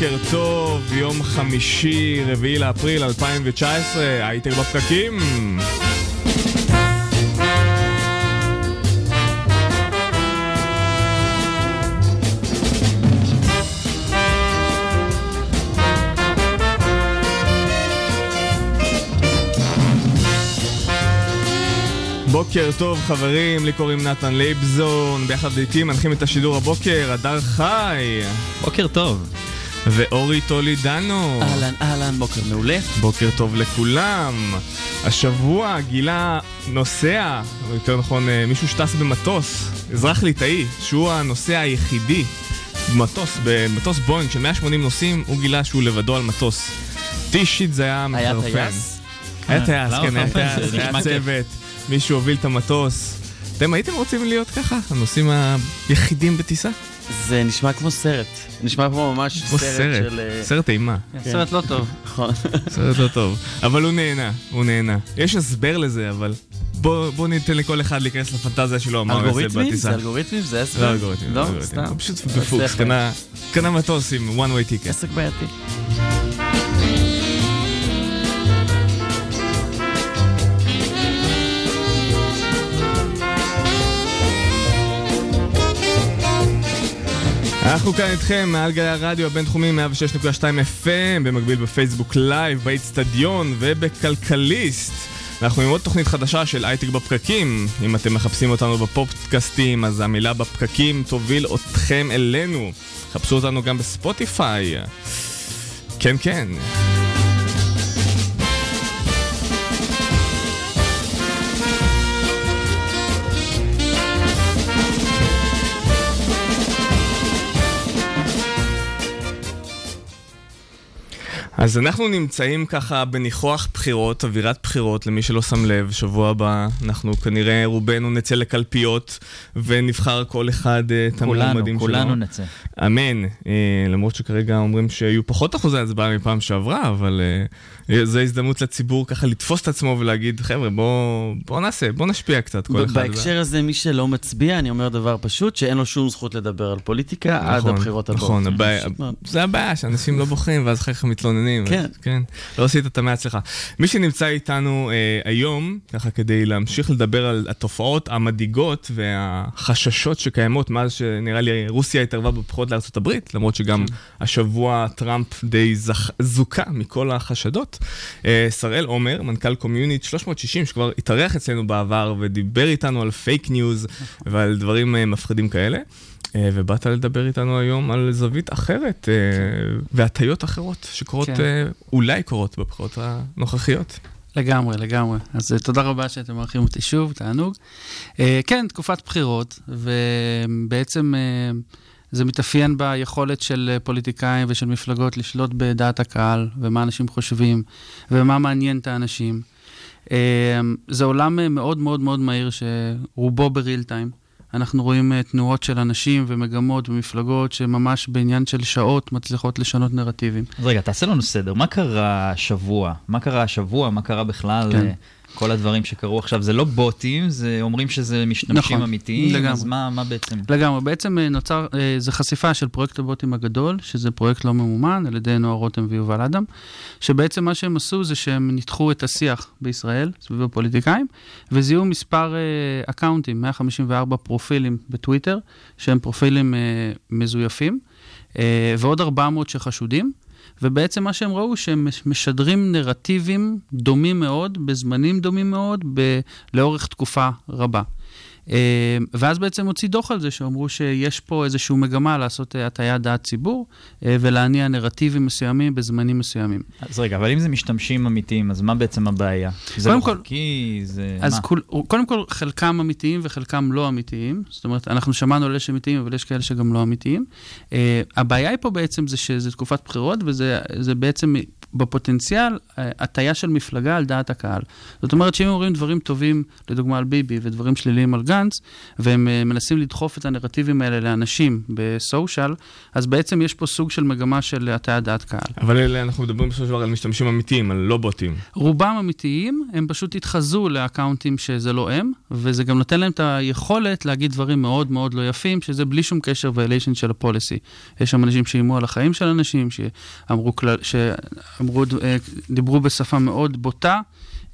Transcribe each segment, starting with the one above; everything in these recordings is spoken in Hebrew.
בוקר טוב, יום חמישי, רביעי לאפריל 2019, הייטק בפקקים. בוקר טוב חברים, לי קוראים נתן לייבזון, ביחד איתי מנחים את השידור הבוקר, הדר חי. בוקר טוב. ואורי טולידנו. אהלן, אהלן, בוקר מעולה. בוקר טוב לכולם. השבוע גילה נוסע, או יותר נכון אה, מישהו שטס במטוס, אזרח ליטאי, שהוא הנוסע היחידי במטוס, במטוס בוינג של 180 נוסעים, הוא גילה שהוא לבדו על מטוס. אותי אישית זה היה היה מחרפן. טייס? היה טייס, למה כן, היה מחרפן? טייס, היה. צוות, מישהו הוביל את המטוס. אתם הייתם רוצים להיות ככה? הנוסעים היחידים בטיסה? זה נשמע כמו סרט. נשמע כמו ממש כמו סרט סרט, של... אה, סרט אימה. כן. סרט לא טוב. נכון. סרט לא טוב. אבל הוא נהנה, הוא נהנה. יש הסבר לזה, אבל בוא בוא ניתן לכל אחד להיכנס לפנטזיה שלו, הוא יעשה אלגוריתמים? בטיסה. זה אלגוריתמים? זה לא הסבר? אלגוריתמים, לא, אלגוריתמים. סתם. הוא פשוט לא בפוקס, קנה מטוס עם one way ticket. עסק בעייתי. אנחנו כאן איתכם מעל גלי הרדיו הבינתחומי 106.2 FM, במקביל בפייסבוק live, באיצטדיון ובכלכליסט. אנחנו עם עוד תוכנית חדשה של הייטק בפקקים. אם אתם מחפשים אותנו בפודקאסטים, אז המילה בפקקים תוביל אתכם אלינו. חפשו אותנו גם בספוטיפיי. כן, כן. אז אנחנו נמצאים ככה בניחוח בחירות, אווירת בחירות, למי שלא שם לב, שבוע הבא אנחנו כנראה רובנו נצא לקלפיות ונבחר כל אחד אה, את המועמדים שלו. כולנו, כולנו נצא. אמן, אה, למרות שכרגע אומרים שיהיו פחות אחוזי הצבעה מפעם שעברה, אבל אה, זו הזדמנות לציבור ככה לתפוס את עצמו ולהגיד, חבר'ה, בואו בוא נעשה, בואו נשפיע קצת כל אחד. בהקשר הזה, מי שלא מצביע, אני אומר דבר פשוט, שאין לו שום זכות לדבר על פוליטיקה עד נכון, הבחירות הבאות. נכון, הבעיה-. זה הבעיה, שאנשים לא בוחרים ואז אחר כך מתלוננים. כן. אז, כן. לא עשית את המעצמך. מי שנמצא איתנו אה, היום, ככה כדי להמשיך לדבר על התופעות המדאיגות והחששות שקיימות מאז שנראה לי רוסיה התערבה בבחירות לארה"ב, למרות שגם כן. השבוע טראמפ די זכ... זוכה מכל החשדות. אה, שראל עומר, מנכ"ל קומיוניקט 360, שכבר התארח אצלנו בעבר ודיבר איתנו על fake news ועל דברים אה, מפחידים כאלה. אה, ובאת לדבר איתנו היום על זווית אחרת והטיות אחרות שקורות, כן. אולי קורות בבחירות הנוכחיות. לגמרי, לגמרי. אז תודה רבה שאתם מארחים אותי שוב, תענוג. כן, תקופת בחירות, ובעצם זה מתאפיין ביכולת של אה, פוליטיקאים ושל מפלגות לשלוט בדעת הקהל, ומה אנשים חושבים, ומה מעניין את האנשים. אה, זה עולם אה, מאוד מאוד מאוד מהיר, שרובו בריל טיים. אנחנו רואים אה, תנועות של אנשים ומגמות ומפלגות שממש בעניין של שעות מצליחות לשנות נרטיבים. אז רגע, תעשה לנו סדר. מה קרה השבוע? מה קרה השבוע? מה קרה בכלל? כן. כל הדברים שקרו עכשיו, זה לא בוטים, זה אומרים שזה משתמשים נכון, אמיתיים, לגמרי. אז מה, מה בעצם? לגמרי, בעצם אה, נוצר, אה, זה חשיפה של פרויקט הבוטים הגדול, שזה פרויקט לא ממומן על ידי נועה רותם ויובל אדם, שבעצם מה שהם עשו זה שהם ניתחו את השיח בישראל, סביב הפוליטיקאים, וזיהו מספר אה, אקאונטים, 154 פרופילים בטוויטר, שהם פרופילים מזויפים, ועוד 400 שחשודים. ובעצם מה שהם ראו, שהם מש- משדרים נרטיבים דומים מאוד, בזמנים דומים מאוד, ב- לאורך תקופה רבה. אה, ואז בעצם הוציא דוח על זה, שאמרו שיש פה איזושהי מגמה לעשות אה, הטיית דעת ציבור אה, ולהניע נרטיבים מסוימים בזמנים מסוימים. אז רגע, אבל אם זה משתמשים אמיתיים, אז מה בעצם הבעיה? זה לא כל- חוקי, זה... אז מה? כול, קודם כל, חלקם אמיתיים וחלקם לא אמיתיים. זאת אומרת, אנחנו שמענו על אלה שאמיתיים, אבל יש כאלה שגם לא אמיתיים. הבעיה היא פה בעצם זה שזה תקופת בחירות, וזה זה בעצם בפוטנציאל אה, הטיה של מפלגה על דעת הקהל. זאת אומרת שאם אומרים דברים טובים, לדוגמה על ביבי, ודברים שליליים על גנץ, והם אה, מנסים לדחוף את הנרטיבים האלה לאנשים בסושיאל, אז בעצם יש פה סוג של מגמה של הטיית דעת קהל. אבל אלה, אנחנו מדברים בסופו של דבר על משתמשים אמיתיים, על לא בוטים. רובם אמיתיים, הם פשוט התחזו לאקאונטים שזה לא הם, וזה גם נותן להם את היכולת להגיד דברים מאוד מאוד לא יפים, שזה בלי שום קשר ויליישן של הפוליסי. יש שם אנשים שאיימו על החיים של אנשים, שאמרו, כלל- שאמרו, אה, דיברו בשפה מאוד בוטה.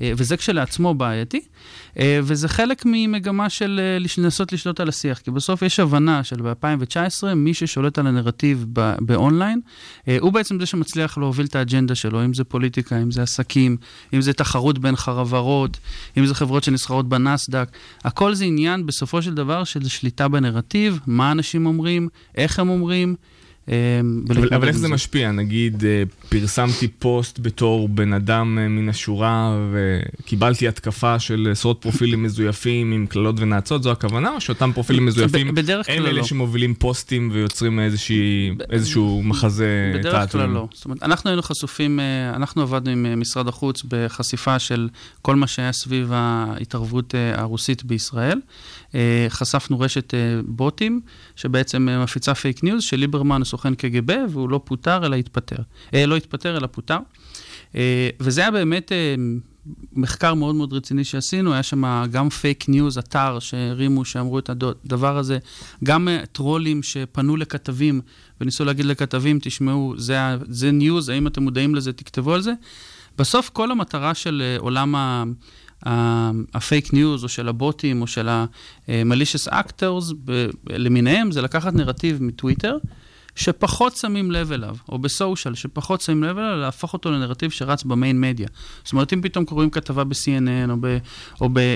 אה, וזה כשלעצמו בעייתי, אה, וזה חלק ממגמה של לנסות לשלוט על השיח, כי בסוף יש הבנה של ב-2019, מי ששולט על הנרטיב באונליין, הוא בעצם זה שמצליח להוביל את האג'נדה שלו, אם זה פוליטיקה, אם זה עסקים, אם זה תחרות בין חברות, אם זה חברות שנסחרות בנסדק, הכל זה עניין בסופו של דבר של שליטה בנרטיב, מה אנשים אומרים, איך הם אומרים. אה, אבל, אבל איך זה משפיע? נגיד, אה, פרסמתי פוסט בתור בן אדם אה, מן השורה וקיבלתי התקפה של עשרות פרופילים מזויפים עם קללות ונאצות, זו הכוונה? או שאותם פרופילים מזויפים הם אלה לא. שמובילים פוסטים ויוצרים איזושהי, איזשהו מחזה בדרך כלל תעתועים? לא. זאת אומרת, אנחנו היינו חשופים, אה, אנחנו עבדנו עם משרד החוץ בחשיפה של כל מה שהיה סביב ההתערבות הרוסית בישראל. אה, חשפנו רשת אה, בוטים, שבעצם אה, מפיצה fake news, שליברמן הוא סוכן קג"ב, והוא לא פוטר, אלא התפטר. לא התפטר, אלא פוטר. וזה היה באמת מחקר מאוד מאוד רציני שעשינו, היה שם גם fake news, אתר שהרימו, שאמרו את הדבר הזה, גם טרולים שפנו לכתבים וניסו להגיד לכתבים, תשמעו, זה, זה news, האם אתם מודעים לזה, תכתבו על זה. בסוף כל המטרה של עולם. ה- הפייק ניוז או של הבוטים או של ה-malicious actors ב- למיניהם, זה לקחת נרטיב מטוויטר, שפחות שמים לב אליו, או ב social, שפחות שמים לב אליו, להפוך אותו לנרטיב שרץ ב main media. זאת אומרת, אם פתאום קוראים כתבה ב-CNN או, ב, או, ב, אה,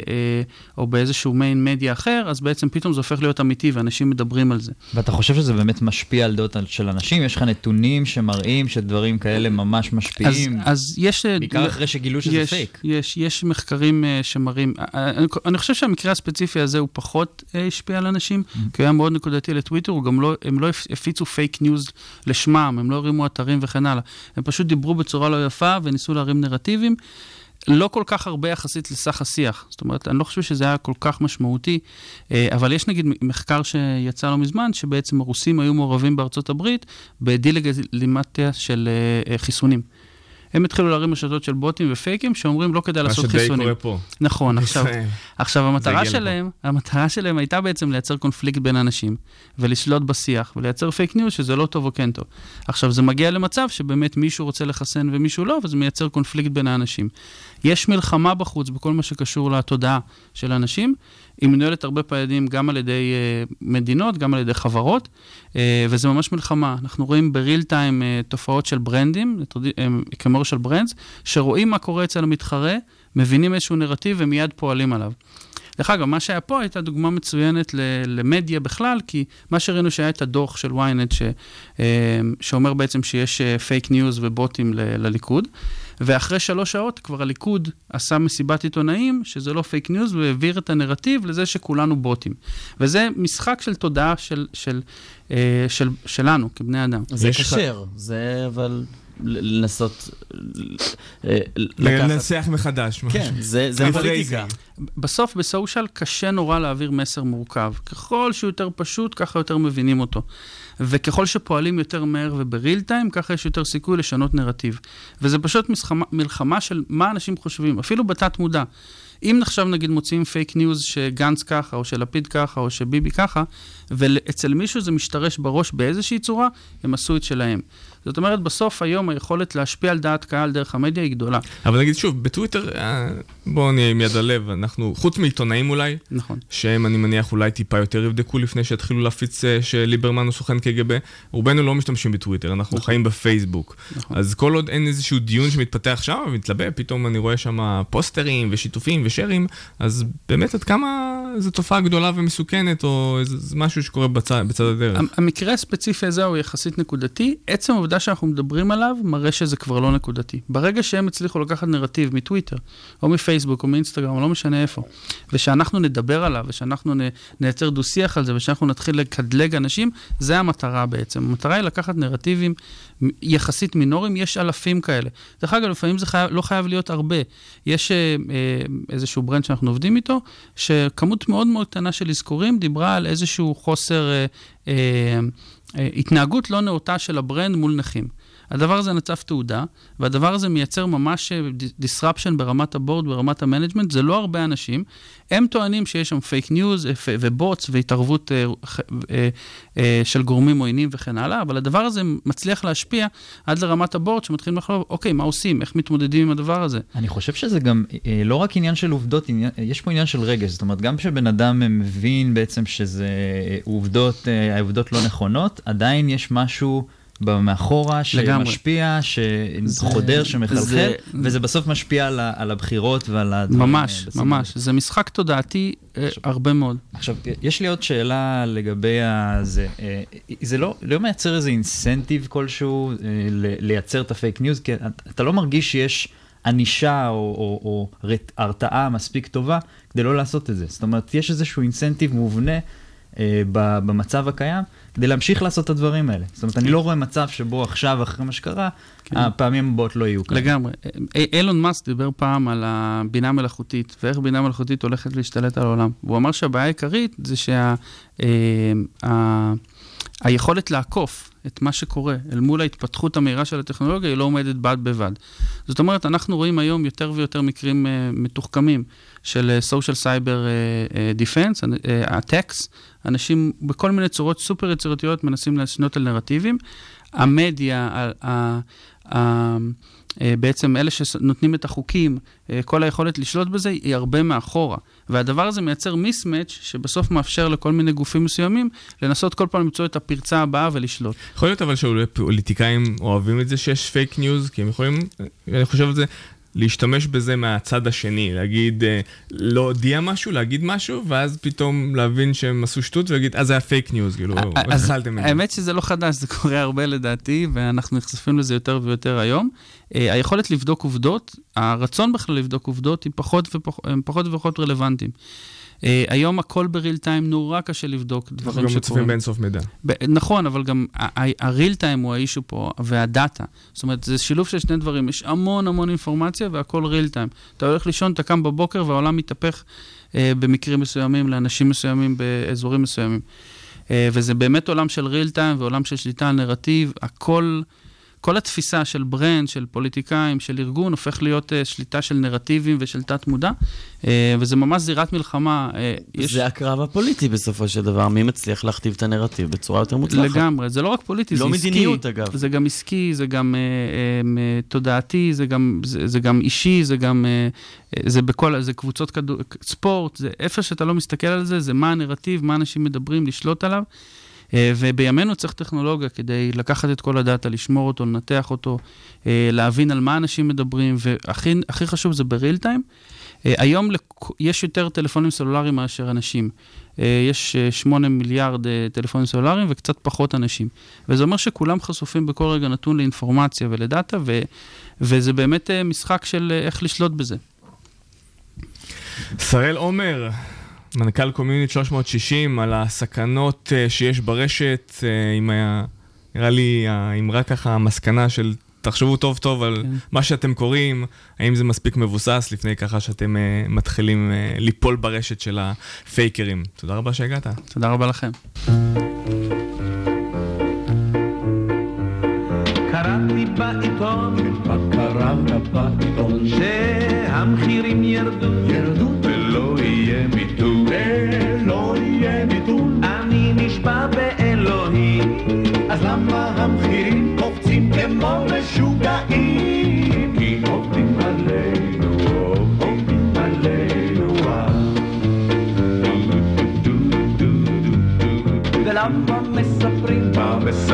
או באיזשהו main media אחר, אז בעצם פתאום זה הופך להיות אמיתי ואנשים מדברים על זה. ואתה חושב שזה באמת משפיע על דעות של אנשים? יש לך נתונים שמראים שדברים כאלה ממש אז, משפיעים? אז יש... אה, בעיקר אחרי שגילו שזה יש, פייק. יש, יש מחקרים אה, שמראים, אני, אני חושב שהמקרה הספציפי הזה הוא פחות השפיע על אנשים, אמ-המ. כי הוא היה מאוד נקודתי לטוויטר, גם לא, הם לא הפ- הפיצו פייק ניוז לשמם, הם לא הרימו אתרים וכן הלאה. הם פשוט דיברו בצורה לא יפה וניסו להרים נרטיבים. לא כל כך הרבה יחסית לסך השיח. זאת אומרת, אני לא חושב שזה היה כל כך משמעותי, אה, אבל יש נגיד מחקר שיצא לא מזמן, שבעצם הרוסים היו מעורבים בארצות הברית בדה-לגיטימציה של אה, אה, חיסונים. הם התחילו להרים רשתות של בוטים ופייקים שאומרים לא כדאי מה לעשות שדי חיסונים. קורה פה. נכון, עכשיו. עכשיו המטרה שלהם, המטרה שלהם הייתה בעצם לייצר קונפליקט בין אנשים, ולשלוט בשיח, ולייצר פייק ניוז שזה לא טוב או כן טוב. עכשיו, זה מגיע למצב שבאמת מישהו רוצה לחסן ומישהו לא, וזה מייצר קונפליקט בין האנשים. יש מלחמה בחוץ בכל מה שקשור לתודעה של אנשים, היא מנוהלת הרבה פעמים גם על ידי uh, מדינות, גם על ידי חברות, uh, וזה ממש מלחמה. אנחנו רואים בריל טיים uh, תופעות של ברנדים, כמו של ברנדס, שרואים מה קורה אצל המתחרה, מבינים איזשהו נרטיב ומיד פועלים עליו. דרך אגב, מה שהיה פה הייתה דוגמה מצוינת למדיה בכלל, כי מה שראינו שהיה את הדוח של ynet, ש, אה, שאומר בעצם שיש פייק ניוז ובוטים לליכוד, ואחרי שלוש שעות כבר הליכוד עשה מסיבת עיתונאים, שזה לא פייק ניוז, והעביר את הנרטיב לזה שכולנו בוטים. וזה משחק של תודעה של, של, אה, של, שלנו, כבני אדם. זה כשר, זה אבל ל- לנסות אה, לקחת... לנסח מחדש. משהו. כן, זה זה Rephrasing. פוליטיקה. בסוף ב social קשה נורא להעביר מסר מורכב. ככל שהוא יותר פשוט, ככה יותר מבינים אותו. וככל שפועלים יותר מהר וב real time, ככה יש יותר סיכוי לשנות נרטיב. וזה פשוט מלחמה, מלחמה של מה אנשים חושבים, אפילו בתת מודע. אם עכשיו נגיד מוציאים פייק ניוז שגנץ ככה, או שלפיד ככה, או שביבי ככה, ואצל מישהו זה משתרש בראש באיזושהי צורה, הם עשו את שלהם. זאת אומרת, בסוף היום היכולת להשפיע על דעת קהל דרך המדיה היא גדולה. אבל נגיד שוב, בטוויטר, אה, בואו נהיה עם יד על הלב, אנחנו, חוץ מעיתונאים אולי, נכון. שהם אני מניח אולי טיפה יותר יבדקו לפני שיתחילו להפיץ אה, שליברמן הוא סוכן קג"ב, רובנו לא משתמשים בטוויטר, אנחנו נכון. חיים בפייסבוק. נכון. אז כל עוד אין איזשהו דיון שמתפתח שם ומתלבא, פתאום אני רואה שם פוסטרים ושיתופים ושרים, אז באמת עד כמה זו תופעה גדולה ומסוכנת, או איזה זה משהו שקורה בצד, בצד הדרך. המ- המקרה הספציפי הזה הוא יחסית נקודתי. עצם העובדה שאנחנו מדברים עליו מראה שזה כבר לא נקודתי. ברגע שהם הצליחו לקחת נרטיב מטוויטר, או מפייסבוק, או מאינסטגרם, או לא משנה איפה, ושאנחנו נדבר עליו, ושאנחנו נייצר דו-שיח על זה, ושאנחנו נתחיל לקטלג אנשים, זה המטרה בעצם. המטרה היא לקחת נרטיבים יחסית מינוריים, יש אלפים כאלה. דרך אגב, לפעמים זה חייב, לא חייב להיות הרבה. יש אה, אה, איזשהו brand שאנחנו עובדים איתו, שכמות מאוד מאוד קטנה של אזכורים דיברה על איזשהו חוסר... אה, אה, התנהגות לא נאותה של ה brand מול נכים. הדבר הזה נצף תודעה, והדבר הזה מייצר ממש אה, disruption ברמת ה board, ברמת ה management, זה לא הרבה אנשים. הם טוענים שיש שם פייק ניוז ו bots והתערבות אה, אה, של גורמים עוינים וכן הלאה, אבל הדבר הזה מצליח להשפיע עד לרמת ה board, שמתחילים לחשוב, אוקיי, מה עושים, איך מתמודדים עם הדבר הזה. אני חושב שזה גם לא רק עניין של עובדות, עניין, יש פה עניין של רגש. זאת אומרת, גם כשבן אדם מבין בעצם שזה עובדות, העובדות לא נכונות, עדיין יש משהו... מאחורה, שמשפיע, שחודר, שמחלחל, זה... וזה בסוף משפיע על, ה, על הבחירות ועל הדברים. ממש, ממש. זה משחק תודעתי אה, הרבה מאוד. עכשיו, יש לי עוד שאלה לגבי זה. אה, זה לא, לא מייצר איזה incentive כלשהו אה, לייצר את הפייק ניוז? כי אתה לא מרגיש שיש ענישה או, או, או הרתעה מספיק טובה כדי לא לעשות את זה. זאת אומרת, יש איזשהו incentive מובנה. אה, במצב הקיים, כדי להמשיך לעשות את הדברים האלה. זאת אומרת, אני לא רואה מצב שבו עכשיו, אחרי מה שקרה, כן. הפעמים הבאות לא יהיו כאלה. לגמרי. אילון מאסק דיבר פעם על הבינה המלאכותית, ואיך בינה מלאכותית הולכת להשתלט על העולם. והוא אמר שהבעיה העיקרית זה שה... אה, היכולת לעקוף את מה שקורה אל מול ההתפתחות המהירה של הטכנולוגיה היא לא עומדת בד בבד. זאת אומרת, אנחנו רואים היום יותר ויותר מקרים uh, מתוחכמים של social cyber uh, defense, uh, attacks, אנשים בכל מיני צורות סופר יצירתיות מנסים לשנות על נרטיבים. המדיה, אה, בעצם אלה שנותנים את החוקים, אה, כל היכולת לשלוט בזה היא הרבה מאחורה. והדבר הזה מייצר mismatch שבסוף מאפשר לכל מיני גופים מסוימים לנסות כל פעם למצוא את הפרצה הבאה ולשלוט. יכול להיות אבל שאולי פוליטיקאים אוהבים את זה שיש פייק ניוז, כי הם יכולים, אני חושב על זה, להשתמש בזה מהצד השני, להגיד, אה, להודיע משהו, להגיד משהו, ואז פתאום להבין שהם עשו שטות ולהגיד, אז זה היה פייק ניוז, כאילו, אכלתם את זה? האמת שזה לא חדש, זה קורה הרבה לדעתי, ואנחנו נחשפים לזה יותר ויותר היום. אה, היכולת לבדוק עובדות, הרצון בכלל לבדוק עובדות, היא פחות ופחות רלוונטיים. Uh, היום הכל בריל טיים, נורא קשה לבדוק דברים שקורים. אנחנו גם מוצפים באינסוף מידע. נכון, אבל גם הריל טיים הוא האישו פה, והדאטה. זאת אומרת, זה שילוב של שני דברים. יש המון המון אינפורמציה והכל ריל טיים. אתה הולך לישון, אתה קם בבוקר והעולם מתהפך uh, במקרים מסוימים, לאנשים מסוימים, באזורים מסוימים. Uh, וזה באמת עולם של ריל טיים ועולם של שליטה על נרטיב, הכל... כל התפיסה של ברנד, של פוליטיקאים, של ארגון, הופך להיות uh, שליטה של נרטיבים ושל תת-מודע, uh, וזה ממש זירת מלחמה. Uh, יש... זה הקרב הפוליטי בסופו של דבר, מי מצליח להכתיב את הנרטיב בצורה יותר מוצלחת. לגמרי, זה לא רק פוליטי, לא זה עסקי. לא מדיניות, אגב. זה גם עסקי, זה גם uh, uh, תודעתי, זה גם, זה, זה גם אישי, זה גם... Uh, זה בכל, זה קבוצות כדור, ספורט, זה איפה שאתה לא מסתכל על זה, זה מה הנרטיב, מה אנשים מדברים, לשלוט עליו. אה, ובימינו צריך טכנולוגיה כדי לקחת את כל הדאטה, לשמור אותו, לנתח אותו, אה, להבין על מה אנשים מדברים, והכי חשוב זה בריל טיים. אה, היום יש יותר טלפונים סלולריים מאשר אנשים. יש 8 מיליארד טלפונים סלולריים וקצת פחות אנשים. וזה אומר שכולם חשופים בכל רגע נתון לאינפורמציה ולדאטה, ו, וזה באמת משחק של איך לשלוט בזה. שראל עומר, מנכ"ל Commun.it 360, על הסכנות אה, שיש ברשת, אה, עם ה... נראה לי האמרה ככה, המסקנה של תחשבו טוב טוב על כן. מה שאתם קוראים, האם זה מספיק מבוסס לפני ככה שאתם אה, מתחילים אה, ליפול ברשת של הפייקרים. תודה רבה שהגעת. תודה רבה לכם. קראתי בעיתון, קראת בעיתון, שהמחירים ירדו, ירדו. ולא יהיה ביטול. אני נשבע באלוהים. אז למה המחירים קופצים כמו משוגעים? כי עובדים עלינו, עובדים עלינו. ולמה מספרים? מה מספרים?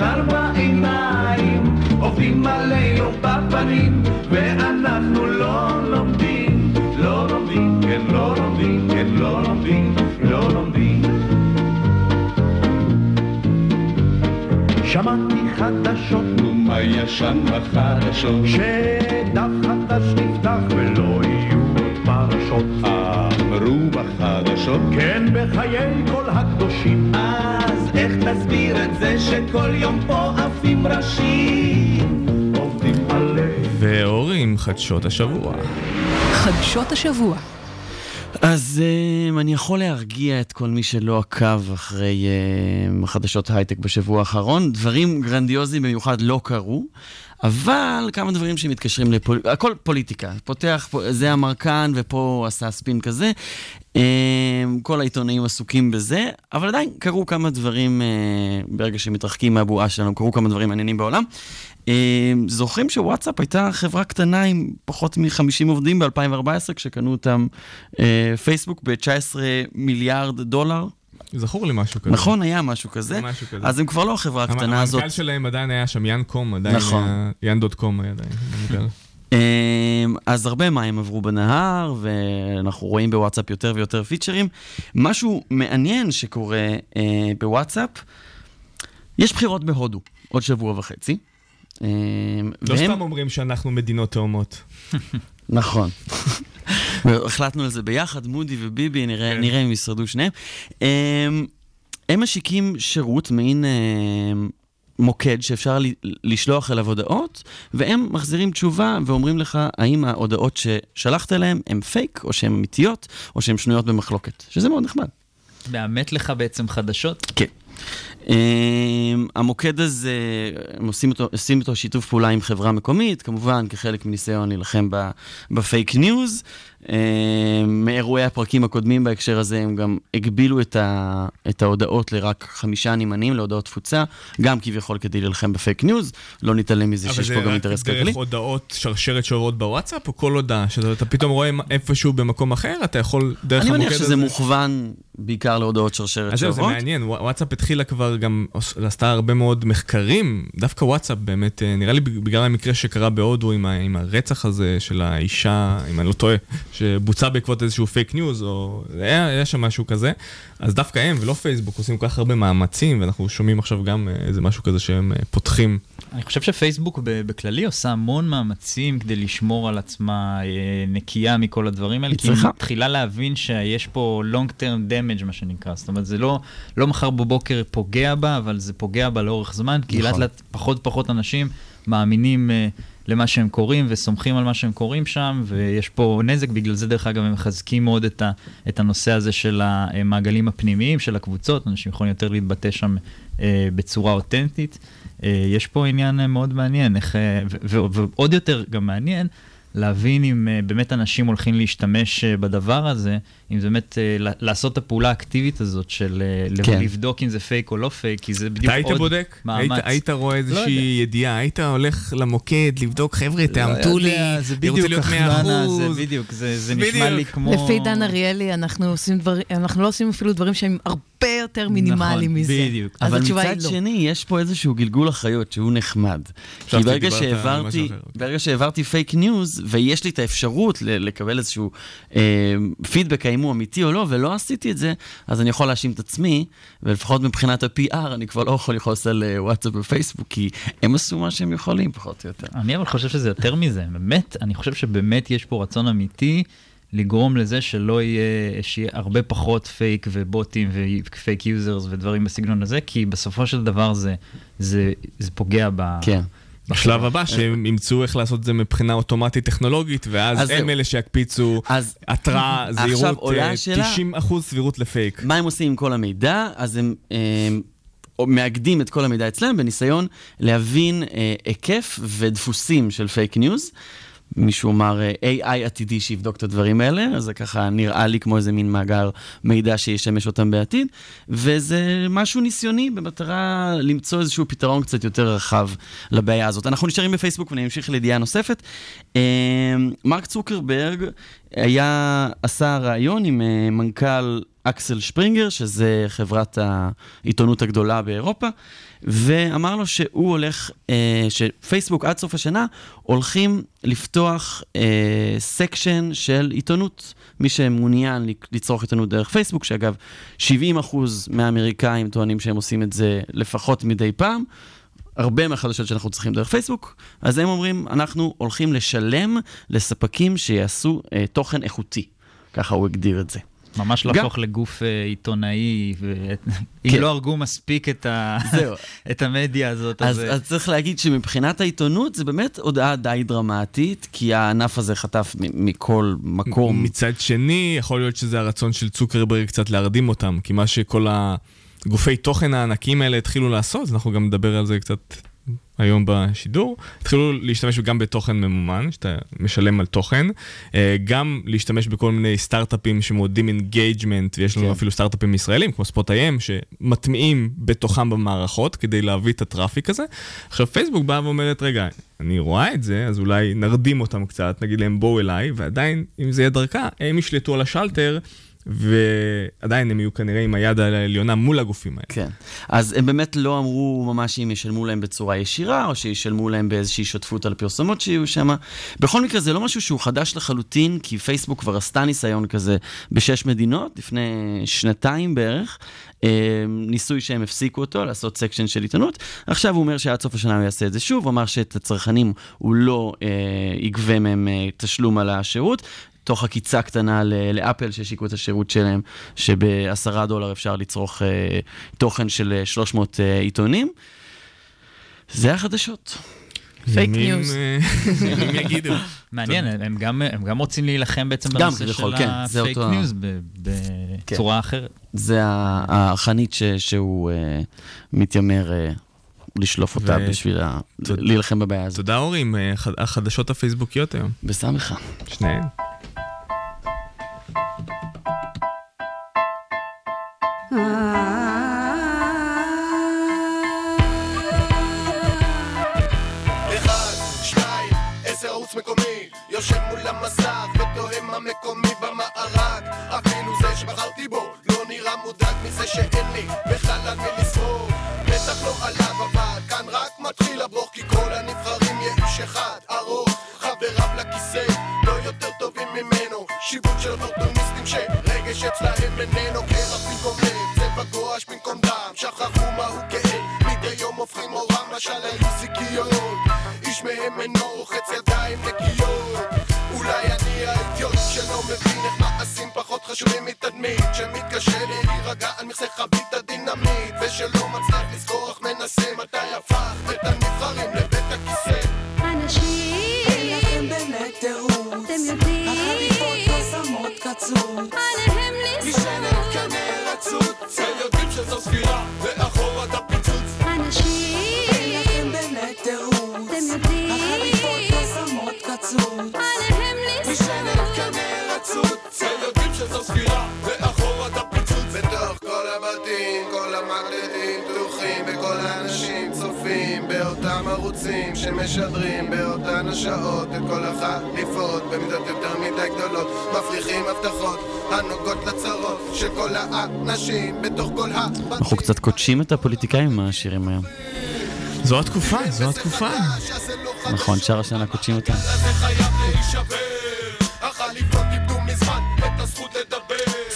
ישר בעיניים, עובדים עלינו בפנים, ואנחנו לא לומדים, לא לומדים, כן לא לומדים, כן לא לומדים, לא לומדים. שמעתי חדשות, נו מה ישן בחדשות? שדף חדש נפתח ולא יהיו עוד פרשות. אמרו בחדשות, כן בחיי שכל יום פה עפים ראשים? עובדים עליהם. ואורי עם חדשות השבוע. חדשות השבוע. אז um, אני יכול להרגיע את כל מי שלא עקב אחרי um, חדשות הייטק בשבוע האחרון. דברים גרנדיוזיים במיוחד לא קרו, אבל כמה דברים שמתקשרים לפוליטיקה, הכל פוליטיקה. פותח, זה אמר כאן ופה עשה ספין כזה. Um, כל העיתונאים עסוקים בזה, אבל עדיין קרו כמה דברים, uh, ברגע שמתרחקים מהבועה שלנו, קרו כמה דברים מעניינים בעולם. Uh, זוכרים שוואטסאפ הייתה חברה קטנה עם פחות מ-50 עובדים ב-2014, כשקנו אותם פייסבוק ב-19 מיליארד דולר? זכור לי משהו כזה. נכון, היה משהו כזה. משהו כזה. אז הם כבר לא החברה הקטנה הזאת. המנכ"ל שלהם עדיין היה שם, יאן קום, עדיין נכון. היה, יאן דוט קום היה עדיין. המנכ"ל. אמ, אז הרבה מים עברו בנהר, ואנחנו רואים בוואטסאפ יותר ויותר פיצ'רים. משהו מעניין שקורה אה, בוואטסאפ, יש בחירות בהודו, עוד שבוע וחצי. אמ, לא והם- סתם אומרים שאנחנו מדינות תאומות. נכון. החלטנו על זה ביחד, מודי וביבי, נראה, כן. נראה אם ישרדו שניהם. אמ, הם משיקים שירות, מעין אמ, מוקד שאפשר לשלוח אליו הודעות, והם מחזירים תשובה ואומרים לך האם ההודעות ששלחת אליהם הן פייק, או שהן אמיתיות, או שהן שנויות במחלוקת, שזה מאוד נחמד. מאמת לך בעצם חדשות? כן. המוקד הזה, הם עושים אותו, עושים אותו שיתוף פעולה עם חברה מקומית, כמובן כחלק מניסיון להילחם בפייק ניוז. אממ, מאירועי הפרקים הקודמים בהקשר הזה, הם גם הגבילו את, ה, את ההודעות לרק חמישה נמענים להודעות תפוצה, גם כביכול כדי להילחם בפייק ניוז, לא נתעלם מזה שיש פה גם אינטרס אבל זה כלכלי. רק דרך הודעות שרשרת שעוברות בוואטסאפ, או כל הודעה, שאתה פתאום רואה איפשהו במקום אחר, אתה יכול דרך אני המוקד מניח הזה... שזה מוכוון בעיקר להודעות שרשרת אז זהו, זה שעוברות. מעניין, ווא- וואטסאפ התחילה כבר גם, עשתה הרבה מאוד מחקרים, דווקא וואטסאפ באמת, אה, נראה לי בגלל המקרה שקרה בהודו עם, ה, עם הרצח הזה של האישה, אם אני לא טועה, שבוצע בעקבות איזשהו פייק ניוז, או היה, היה שם משהו כזה, אז דווקא הם ולא פייסבוק עושים כל כך הרבה מאמצים, ואנחנו שומעים עכשיו גם אה, איזה משהו כזה שהם אה, פותחים. אני חושב שפייסבוק בכללי עושה המון מאמצים כדי לשמור על עצמה נקייה מכל הדברים האלה. היא כי היא. מתחילה להבין שיש פה long term damage, מה שנקרא. זאת אומרת, זה לא, לא מחר בבוקר פוגע בה, אבל זה פוגע בה לאורך זמן, כי נכון. לאט לאט פחות ופחות אנשים מאמינים אה, למה שהם קוראים וסומכים על מה שהם קוראים שם, ויש פה נזק, בגלל זה דרך אגב הם מחזקים מאוד את, ה, את הנושא הזה של המעגלים הפנימיים, של הקבוצות, אנשים יכולים יותר להתבטא שם אה, בצורה אותנטית. אה, יש פה עניין מאוד מעניין, איך, ו- ועוד יותר גם מעניין להבין אם אה, באמת אנשים הולכים להשתמש אה, בדבר הזה, אם זה באמת אה, לעשות את הפעולה האקטיבית הזאת של כן. לבדוק אם זה פייק או לא פייק, כי זה אתה בדיוק היית עוד בודק? היית, מאמץ. היית רואה לא. איזושהי ידיעה, היית הולך למוקד לבדוק, חבר'ה, לא לי, יודע, זה אני רוצה בדיוק להיות 100%. החלנה, זה בדיוק, זה, זה נשמע לי. כמו... לפי דן אריאלי, אנחנו עושים דברים, אנחנו לא עושים אפילו דברים שהם הרבה יותר מינימליים נכון, מזה. בדיוק. אז אבל מצד לא. שני, יש פה איזשהו גלגול אחריות שהוא נחמד. כי ברגע שהעברתי. ברגע שהעברתי פייק ניוז, ויש לי את האפשרות ל- לקבל איזשהו אה, פידבק האם הוא אמיתי או לא, ולא עשיתי את זה, אז אני יכול להאשים את עצמי, ולפחות מבחינת ה-PR, אני כבר לא יכול לכעוס על אה, וואטסאפ ופייסבוק, כי הם עשו מה שהם יכולים, פחות או יותר. אני אבל חושב שזה יותר מזה, באמת, אני חושב שבאמת יש פה רצון אמיתי לגרום לזה שלא יהיה, שיהיה הרבה פחות פייק ובוטים ו fake users ודברים בסגנון הזה, כי בסופו של דבר זה, זה, זה פוגע ב... כן. בשלב הבא, שהם ימצאו איך לעשות את זה מבחינה אוטומטית טכנולוגית, ואז אז הם זהו. אלה שיקפיצו אז התראה, זהירות, עולה אה, השאלה- 90% סבירות לפייק. מה הם עושים עם כל המידע? אז הם אה, מאגדים את כל המידע אצלם בניסיון להבין אה, היקף ודפוסים של פייק ניוז. מישהו אמר אה, AI עתידי שיבדוק את הדברים האלה, אז זה ככה נראה לי כמו איזה מין מאגר מידע שישמש אותם בעתיד, וזה משהו ניסיוני במטרה למצוא איזשהו פתרון קצת יותר רחב לבעיה הזאת. אנחנו נשארים בפייסבוק ונמשיך לידיעה נוספת. אה, מרק צוקרברג היה, עשה ראיון עם אה, מנכ"ל אקסל שפרינגר, שזה חברת העיתונות הגדולה באירופה, ואמר לו שהוא הולך, אה, שפייסבוק עד סוף השנה הולכים לפתוח אה, section של עיתונות. מי שמעוניין לצרוך עיתונות דרך פייסבוק, שאגב, 70% מהאמריקאים טוענים שהם עושים את זה לפחות מדי פעם. הרבה מהחדשות שאנחנו צריכים דרך פייסבוק, אז הם אומרים, אנחנו הולכים לשלם לספקים שיעשו אה, תוכן איכותי. ככה הוא הגדיר את זה. ממש גם- להפוך לגוף אה, עיתונאי, ואם כן. לא הרגו מספיק את ה-. את המדיה הזאת, אז, אז... אז צריך להגיד שמבחינת העיתונות זה באמת הודעה די דרמטית, כי הענף הזה חטף מ- מכל מקום. מצד שני, יכול להיות שזה הרצון של צוקרברג קצת להרדים אותם, כי מה שכל הגופי תוכן הענקיים האלה התחילו לעשות, אנחנו גם נדבר על זה קצת היום בשידור, התחילו להשתמש גם בתוכן ממומן, שאתה משלם על תוכן, אה, גם להשתמש בכל מיני סטארט-אפים שמעודדים engagement, ויש לנו כן. אפילו סטארט-אפים ישראלים, כמו Spot.IM, שמטמיעים בתוכם במערכות כדי להביא את ה traffic הזה. עכשיו פייסבוק באה ואומרת, רגע, אני רואה את זה, אז אולי נרדים אותם קצת, נגיד להם בואו אליי, ועדיין, אם זה יהיה דרכה, הם ישלטו על השלטר, ועדיין הם יהיו כנראה עם היד על העליונה מול הגופים האלה. כן. אז הם באמת לא אמרו ממש אם ישלמו להם בצורה ישירה, או שישלמו להם באיזושהי שותפות על פרסומות שיהיו שם. בכל מקרה, זה לא משהו שהוא חדש לחלוטין, כי פייסבוק כבר עשתה ניסיון כזה בשש מדינות, לפני שנתיים בערך. אה, ניסוי שהם הפסיקו אותו, לעשות section של עיתונות. עכשיו הוא אומר שעד סוף השנה הוא יעשה את זה שוב, הוא אמר שאת הצרכנים הוא לא אה, יגבה מהם אה, תשלום על השירות. תוך עקיצה קטנה ל- לאפל שהשיקו את השירות שלהם, שבעשרה דולר אפשר לצרוך אה, תוכן של אה, 300 אה, עיתונים. זה החדשות. פייק ניוז. אה, ימים יגידו. מעניין, הם גם, הם גם רוצים להילחם בעצם בנושא של כן, הפייק ניוז ב- בצורה אחרת. זה ה- החנית ש- שהוא אה, מתיימר אה, לשלוף אותה ו- בשביל ה- תודה. להילחם בבעיה הזאת. תודה אורי עם אה, החדשות הפייסבוקיות היום, בסמכה. שניהם. לא לא לא שיווק של אופורטוניסטים שרגש אצלהם איננו קרח במקום צבע גואש במקום דם. שכחו מהו כאב מדי יום הופכים אורם משל היו זיקיות איש מהם אינו רוחץ ידיים נקיות. אולי אני האידיוט שלא מבין איך מעשים פחות חשובים מתדמית. שמתקשה להירגע על מכסה חבית הדינמיט ושלא מצליח לזכור אך מנסה מתי הפך שמשדרים באותן השעות את כל החליפות במידות יותר מדי גדולות מפריחים הבטחות הנוגעות לצרות של כל האנשים בתוך כל הבתים אנחנו קצת קודשים את הפוליטיקאים עם השירים היום. זו התקופה, זו התקופה. נכון, שאר השנה קודשים אותם.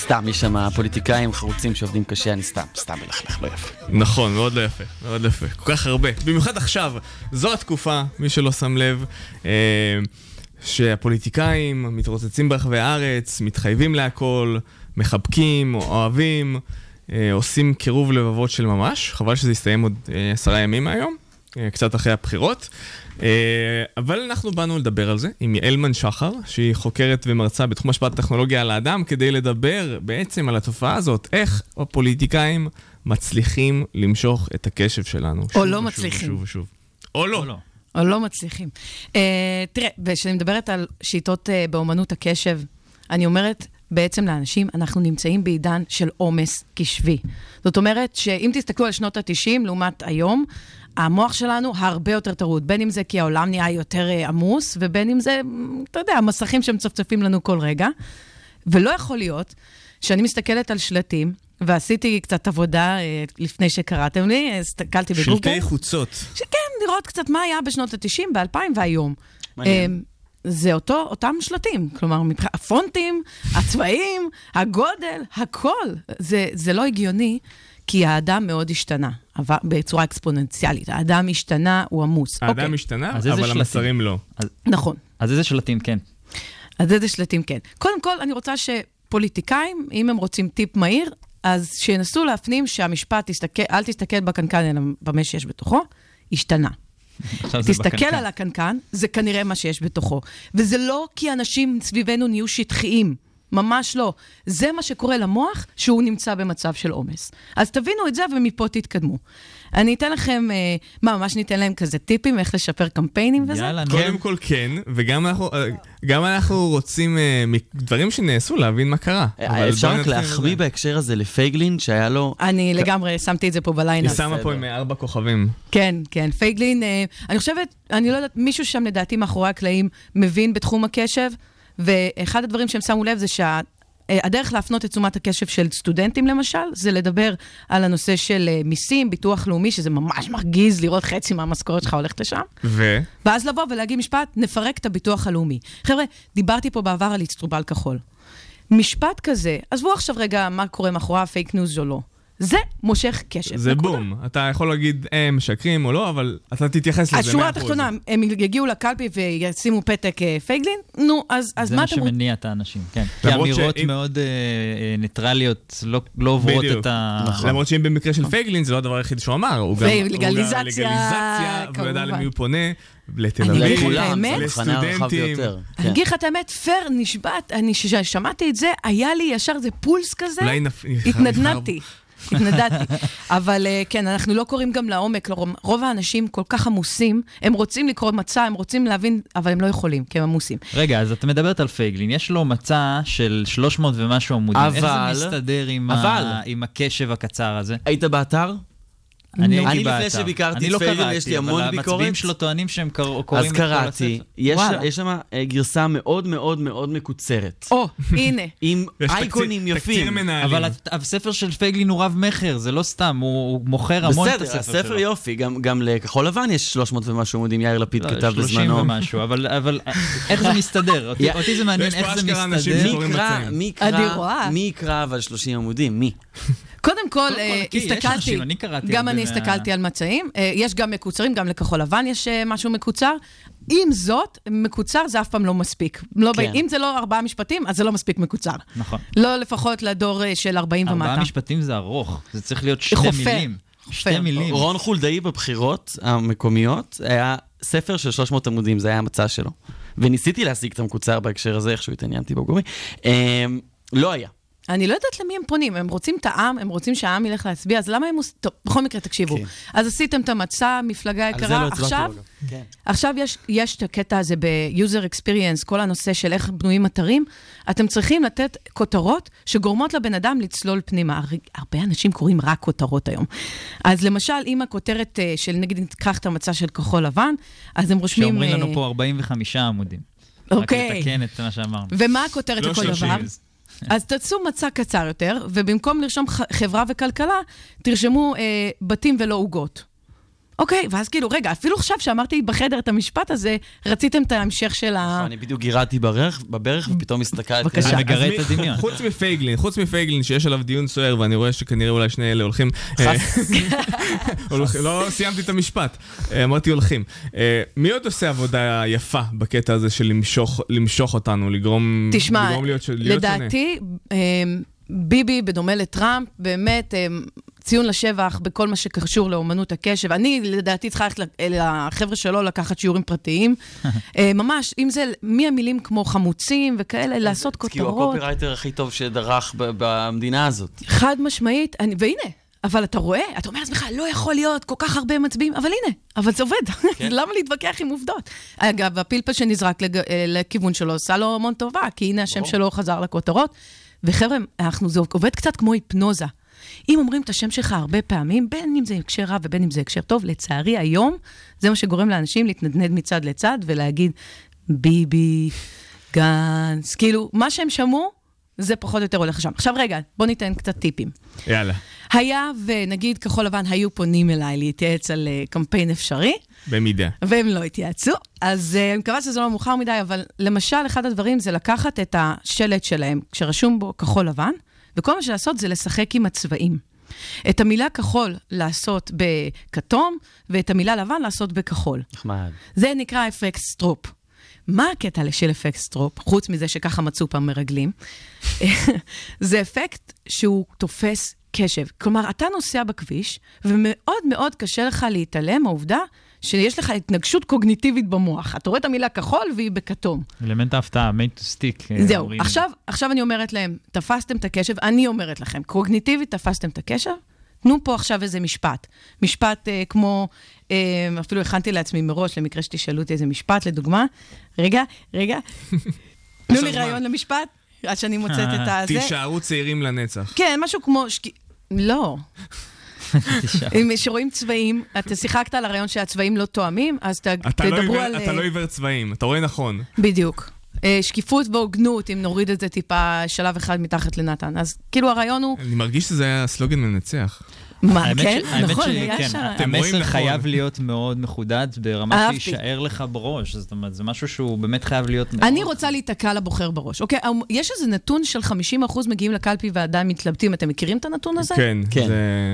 סתם, יש שם פוליטיקאים חרוצים שעובדים קשה, אני סתם, סתם מלכלך, לא יפה. נכון, מאוד לא יפה, מאוד לא יפה. כל כך הרבה. במיוחד עכשיו, זו התקופה, מי שלא שם לב, אה, שהפוליטיקאים מתרוצצים ברחבי הארץ, מתחייבים להכל, מחבקים, אוהבים, אה, עושים קירוב לבבות של ממש. חבל שזה יסתיים עוד אה, עשרה ימים מהיום, אה, קצת אחרי הבחירות. אה, אבל אנחנו באנו לדבר על זה עם יעלמן שחר, שהיא חוקרת ומרצה בתחום השפעת הטכנולוגיה על האדם, כדי לדבר בעצם על התופעה הזאת, איך הפוליטיקאים מצליחים למשוך את הקשב שלנו. או שוב לא ושוב מצליחים. ושוב ושוב. או לא. או לא. או לא מצליחים. Uh, תראה, כשאני מדברת על שיטות uh, באומנות הקשב, אני אומרת בעצם לאנשים, אנחנו נמצאים בעידן של עומס קשבי. זאת אומרת שאם תסתכלו על שנות ה-90 לעומת היום, המוח שלנו הרבה יותר טרוד, בין אם זה כי העולם נהיה יותר uh, עמוס, ובין אם זה, אתה יודע, המסכים שמצפצפים לנו כל רגע. ולא יכול להיות שאני מסתכלת על שלטים, ועשיתי קצת עבודה אה, לפני שקראתם לי, הסתכלתי בגוגל. שלטי חוצות. שכן, לראות קצת מה היה בשנות ה-90, ב-2000 והיום. מעניין. זה אותו, אותם שלטים, כלומר, הפונטים, הצבעים, הגודל, הכל. זה, זה לא הגיוני, כי האדם מאוד השתנה, עבר בצורה אקספוננציאלית. האדם השתנה, הוא עמוס. האדם אוקיי. השתנה, אז אבל שלטים? המסרים לא. נכון. אז איזה שלטים כן? אז איזה שלטים כן. קודם כל, אני רוצה שפוליטיקאים, אם הם רוצים טיפ מהיר, אז שינסו להפנים שהמשפט, תסתכל, אל תסתכל בקנקן, אלא במה שיש בתוכו, השתנה. תסתכל בקנקן. על הקנקן, זה כנראה מה שיש בתוכו. וזה לא כי אנשים סביבנו נהיו שטחיים. ממש לא. זה מה שקורה למוח שהוא נמצא במצב של עומס. אז תבינו את זה ומפה תתקדמו. אני אתן לכם, אה, מה, ממש ניתן להם כזה טיפים איך לשפר קמפיינים וזה? יאללה, נו. קודם כל כן, וגם אנחנו, אה, גם אנחנו רוצים אה, מדברים שנעשו להבין מה קרה. אה, אפשר רק להחמיא. בהקשר הזה לפייגלין, שהיה לו... אני לגמרי שמתי את זה פה היא בליינאפ. שמה פה עם אה, ארבע כוכבים. כן, כן. פייגלין, אה, אני חושבת, אני לא יודעת, מישהו שם לדעתי מאחורי הקלעים מבין בתחום הקשב, ואחד הדברים שהם שמו לב זה שהדרך להפנות את תשומת הקשב של סטודנטים למשל, זה לדבר על הנושא של אה, מיסים, ביטוח לאומי, שזה ממש מרגיז לראות חצי מהמשכורת שלך הולכת לשם. ו? ואז לבוא ולהגיד משפט, נפרק את הביטוח הלאומי. חבר'ה, דיברתי פה בעבר על אצטרובל כחול. משפט כזה, עזבו עכשיו רגע מה קורה מאחורי הפייק ניוז או לא. זה מושך קשב. זה נקודה. בום. אתה יכול להגיד הם משקרים או לא, אבל אתה תתייחס לזה 100%. השורה התחתונה, הם יגיעו לקלפי וישימו פתק אה, פייגלין? נו, אז, אז זה מה מה אתם רוצים? שמניע את האנשים, כן. כי אמירות שאם- מאוד אה, אה, ניטרליות לא- לא עוברות בדיוק. את ה... למרות שאם במקרה של פייגלין זה לא הדבר היחיד שהוא אמר, הוא גם... ולגליזציה, הוא לגליזציה, והוא ידע כמובן. למי הוא פונה, לתל אני אגיד אביב, לסטודנטים. אני כן. אגיד לך את האמת, פייר, נשבעת, אני, כששמעתי את זה, היה לי ישר איזה פולס כזה. התנדנדתי. התנדדתי. אבל אה, כן, אנחנו לא קוראים גם לעומק, רוב האנשים כל כך עמוסים, הם רוצים לקרוא מצע, הם רוצים להבין, אבל הם לא יכולים, כי הם עמוסים. רגע, אז את מדברת על פייגלין, יש לו מצע של 300 ומשהו עמודים. איך אבל- זה מסתדר עם, אבל- ה... עם הקשב הקצר הזה? היית באתר? אני אני לפני. שביקרתי אני את לא קראתי, יש לי אבל המון המצביעים ביקורת. שלו טוענים שהם אז קוראים את כל קראתי, הספר. יש וואלה. יש שם אה, גרסה מאוד מאוד מאוד מקוצרת. או, הנה. עם אייקונים יפים. אבל הספר של פייגלין הוא רב-מכר, זה לא סתם, הוא מוכר המון את בסדר, הספר שלו. הספר יופי, גם- גם לכחול לבן יש 300 ומשהו עמודים, יאיר לפיד לא, כתב 30 בזמנו. ומשהו, אבל אבל איך זה מסתדר? אותי- זה מעניין איך זה מסתדר. מי יקרא אבל 30 עמודים? מי? קודם כל, כל, אה, הסתכלתי, אנשים, אני קראתי גם אני הסתכלתי על מצעים, אה, יש גם מקוצרים, גם לכחול לבן יש אה, משהו מקוצר. עם זאת, מקוצר זה אף פעם לא מספיק. לא ב- כן. אם זה לא ארבעה משפטים, אז זה לא מספיק מקוצר. נכון. לא לפחות לדור של 40 ומטה. ארבעה משפטים זה ארוך, זה צריך להיות שתי חופר. מילים. שתי מילים. רון חולדאי בבחירות המקומיות היה ספר של 300 עמודים, זה היה המצע שלו. וניסיתי להשיג את המקוצר בהקשר הזה, איכשהו התעניינתי בו גורי. אמ, לא היה. אני לא יודעת למי הם פונים, הם רוצים את העם, הם רוצים שהעם ילך להצביע, אז למה הם עושים... טוב, בכל מקרה, תקשיבו. כן. אז עשיתם את המצע, מפלגה יקרה, לא עכשיו... כן. עכשיו יש, יש את הקטע הזה ב-user experience, כל הנושא של איך בנויים אתרים. אתם צריכים לתת כותרות שגורמות לבן אדם לצלול פנימה. הרי הרבה אנשים קוראים רק כותרות היום. אז למשל, אם הכותרת אה, של, נגיד, ניקח את המצע של כחול לבן, אז הם רושמים... שאומרים לנו אה, פה 45 עמודים. אוקיי. רק לתקן את מה שאמרנו. ומה הכותרת לא לכל 30. דבר? אז תעשו מצע קצר יותר, ובמקום לרשום חברה וכלכלה, תרשמו אה, בתים ולא עוגות. אוקיי, ואז כאילו, רגע, אפילו עכשיו שאמרתי בחדר את המשפט הזה, רציתם את ההמשך של ה... אני בדיוק גירדתי ברך- בברך, ופתאום הסתכלתי. בבקשה. אני מגרה את מי- הדמיון. חוץ מפייגלין, חוץ מפייגלין שיש עליו דיון סוער, ואני רואה שכנראה אולי שני אלה הולכים... אה, לא סיימתי את המשפט, אה, אמרתי הולכים. אה, מי עוד עושה עבודה יפה בקטע הזה של למשוך- אותנו, לגרום תשמע, לגרום להיות שונה? לדעתי, אה, ביבי, בדומה לטראמפ, באמת ציון לשבח בכל מה שקשור לאומנות הקשב. אני, לדעתי, צריכה ללכת לחבר'ה שלו לקחת שיעורים פרטיים. אה, ממש, אם זה מהמילים כמו חמוצים וכאלה, לעשות כי הוא כותרות. הקופירייטר הכי טוב שדרך במדינה הזאת. חד משמעית, אני, והנה, אבל אתה רואה, אתה אומר לעצמך, לא יכול להיות כל כך הרבה מצביעים, אבל הנה, אבל זה עובד. כן. למה להתווכח עם עובדות? אגב, הפלפל שנזרק לג... אה, לכיוון שלו עשה לו המון טובה, כי הנה השם. שלו חזר לכותרות. וחבר'ה, אנחנו, זה עובד קצת כמו היפנוזה. אם אומרים את השם שלך הרבה פעמים, בין אם זה הקשר רע ובין אם זה הקשר טוב, לצערי היום, זה מה שגורם לאנשים להתנדנד מצד לצד ולהגיד, ביבי, גנץ, כאילו, מה שהם שמעו, זה פחות או יותר הולך לשם. עכשיו רגע, בוא ניתן קצת טיפים. יאללה, היה ונגיד כחול לבן היו פונים אליי להתייעץ על אה, קמפיין אפשרי, במידה. והם לא התייעצו, אז אה, אני מקווה שזה לא מאוחר מדי, אבל למשל, אחד הדברים זה לקחת את השלט שלהם, שרשום בו כחול לבן, וכל מה שלעשות זה לשחק עם הצבעים. את המילה כחול לעשות בכתום, ואת המילה לבן לעשות בכחול. נחמד. זה נקרא אפקט סטרופ. מה הקטע של אפקט סטרופ, חוץ מזה שככה מצאו פעם מרגלים? זה אפקט שהוא תופס קשב. כלומר, אתה נוסע בכביש, ומאוד מאוד קשה לך להתעלם מהעובדה שיש לך התנגשות קוגניטיבית במוח. אתה רואה את המילה כחול והיא בכתום. אלמנט ההפתעה, made to stick. אה, זהו. עכשיו, עכשיו אני אומרת להם, תפסתם את הקשב, אני אומרת לכם, קוגניטיבית תפסתם את הקשב? תנו פה עכשיו איזה משפט. משפט אה, כמו, אה, אפילו הכנתי לעצמי מראש, למקרה שתשאלו אותי איזה משפט, לדוגמה. רגע, רגע. תנו לי. רעיון למשפט, עד שאני מוצאת את הזה. תישארו צעירים לנצח. כן, משהו כמו... שק... לא. אם שרואים צבעים, אתה שיחקת על הרעיון שהצבעים לא תואמים, אז ת, לא תדברו על... אתה לא עיוור צבעים, אתה רואה נכון. בדיוק. אה, שקיפות והוגנות, אם נוריד את זה טיפה שלב אחד מתחת לנתן. אז כאילו הרעיון הוא, אני מרגיש שזה היה סלוגן מנצח. מה, כן? נכון, היה כן, שם. אתם רואים המסר נכון. חייב להיות מאוד מחודד ברמה. שיישאר לך בראש. זאת אומרת, זה משהו שהוא באמת חייב להיות... אני רוצה להיתקע לבוחר בראש. אוקיי, אמ, יש איזה נתון של 50% מגיעים לקלפי ועדיין מתלבטים. אתם מכירים את הנתון הזה? כן, כן.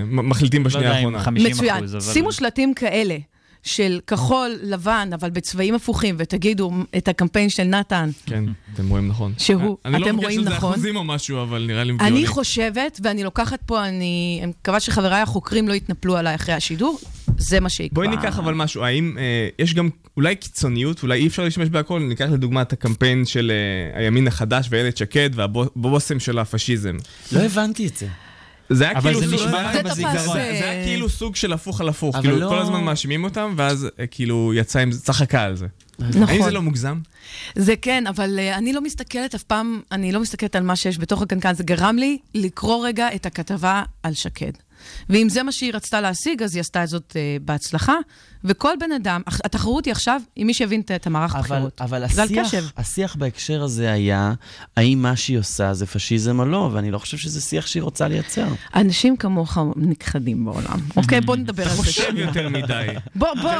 מחליטים לא בשנייה אם האחרונה. 50 מצוין. שימו שלטים כאלה. של כחול, לבן, אבל בצבעים הפוכים, ותגידו את הקמפיין של נתן, כן, אתם רואים נכון. שהוא, אני לא אתם מרגיש רואים שזה נכון. אחוזים או משהו, אבל נראה לי הגיוני. אני חושבת, ואני לוקחת פה, אני אני מקווה שחבריי החוקרים לא יתנפלו עליי אחרי השידור, זה מה שיקבע. בואי ניקח אבל משהו, האם אה, יש גם אולי קיצוניות, אולי אי אפשר להשתמש בהכל, ניקח לדוגמה את הקמפיין של אה, הימין החדש ואיילת שקד והבושם של הפשיזם. לא הבנתי את זה. זה היה כאילו זה סוג- זה היה כאילו סוג של הפוך על הפוך, כאילו לא- כל הזמן מאשימים אותם, ואז אה, כאילו יצא עם זה, צחקה על זה. נכון. האם זה לא מוגזם? זה כן, אבל uh, אני לא מסתכלת אף פעם, אני לא מסתכלת על מה שיש בתוך הקנקן. זה גרם לי לקרוא רגע את הכתבה על שקד. ואם זה מה שהיא רצתה להשיג, אז היא עשתה את זאת uh, בהצלחה. וכל בן אדם, התחרות היא עכשיו עם מי שהבין את- המערך הבחירות. אבל השיח. השיח בהקשר הזה היה, האם מה שהיא עושה זה פשיזם או לא, ואני לא חושב שזה שיח שהיא רוצה לייצר. אנשים כמוך נכחדים בעולם. אוקיי, בוא נדבר אתה על זה חושב שנייה. יותר מדי. בוא, בוא,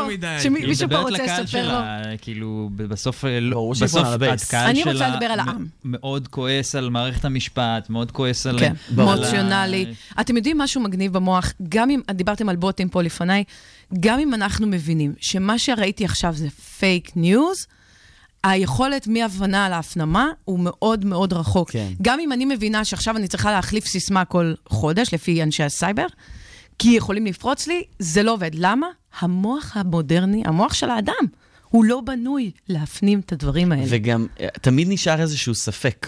שמישהו פה רוצה לספר לו. כאילו, בסוף, אה, לא- בסוף אני רוצה לדבר על העם. מאוד כועס על מערכת המשפט, מאוד כועס על... כן. אמוציונלי. אתם יודעים משהו מגניב במוח, גם אם, דיברתם על בוטים פה לפניי, גם אם אנחנו מבינים שמה שראיתי עכשיו זה פייק ניוז, היכולת מהבנה להפנמה הוא מאוד מאוד רחוק. כן. גם אם אני מבינה שעכשיו אני צריכה להחליף סיסמה כל חודש, לפי אנשי הסייבר, כי יכולים לפרוץ לי, זה לא עובד. למה? המוח המודרני, המוח של האדם, הוא לא בנוי להפנים את הדברים האלה. וגם, אה, תמיד נשאר איזשהו ספק.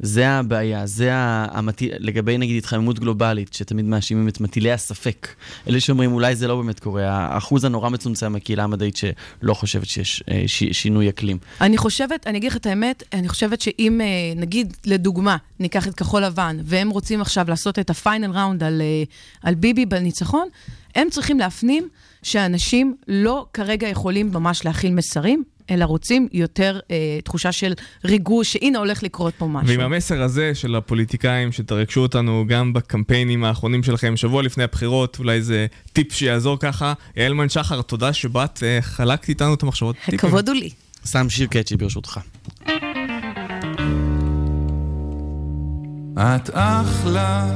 זה הבעיה, זה ה- המטיל, לגבי נגיד התחממות גלובלית, שתמיד מאשימים את מטילי הספק. אלה שאומרים, אולי זה לא באמת קורה, האחוז הנורא מצומצם מהקהילה המדעית שלא חושבת שיש אה, ש, שינוי אקלים. אני חושבת, אני אגיד לך את האמת, אני חושבת שאם, אה, נגיד, לדוגמה, ניקח את כחול לבן, והם רוצים עכשיו לעשות את הפיינל ראונד על, אה, על ביבי בניצחון, הם צריכים להפנים שאנשים לא כרגע יכולים ממש להכיל מסרים, אלא רוצים יותר אה, תחושה של ריגוש, שהנה הולך לקרות פה משהו. ועם המסר הזה של הפוליטיקאים שתרגשו אותנו גם בקמפיינים האחרונים שלכם, שבוע לפני הבחירות, אולי זה טיפ שיעזור ככה. יעלמן שחר, תודה שבאת, אה, חלקת איתנו את המחשבות. הכבוד הוא לי. שם שיר קאצ'י ברשותך. את אחלה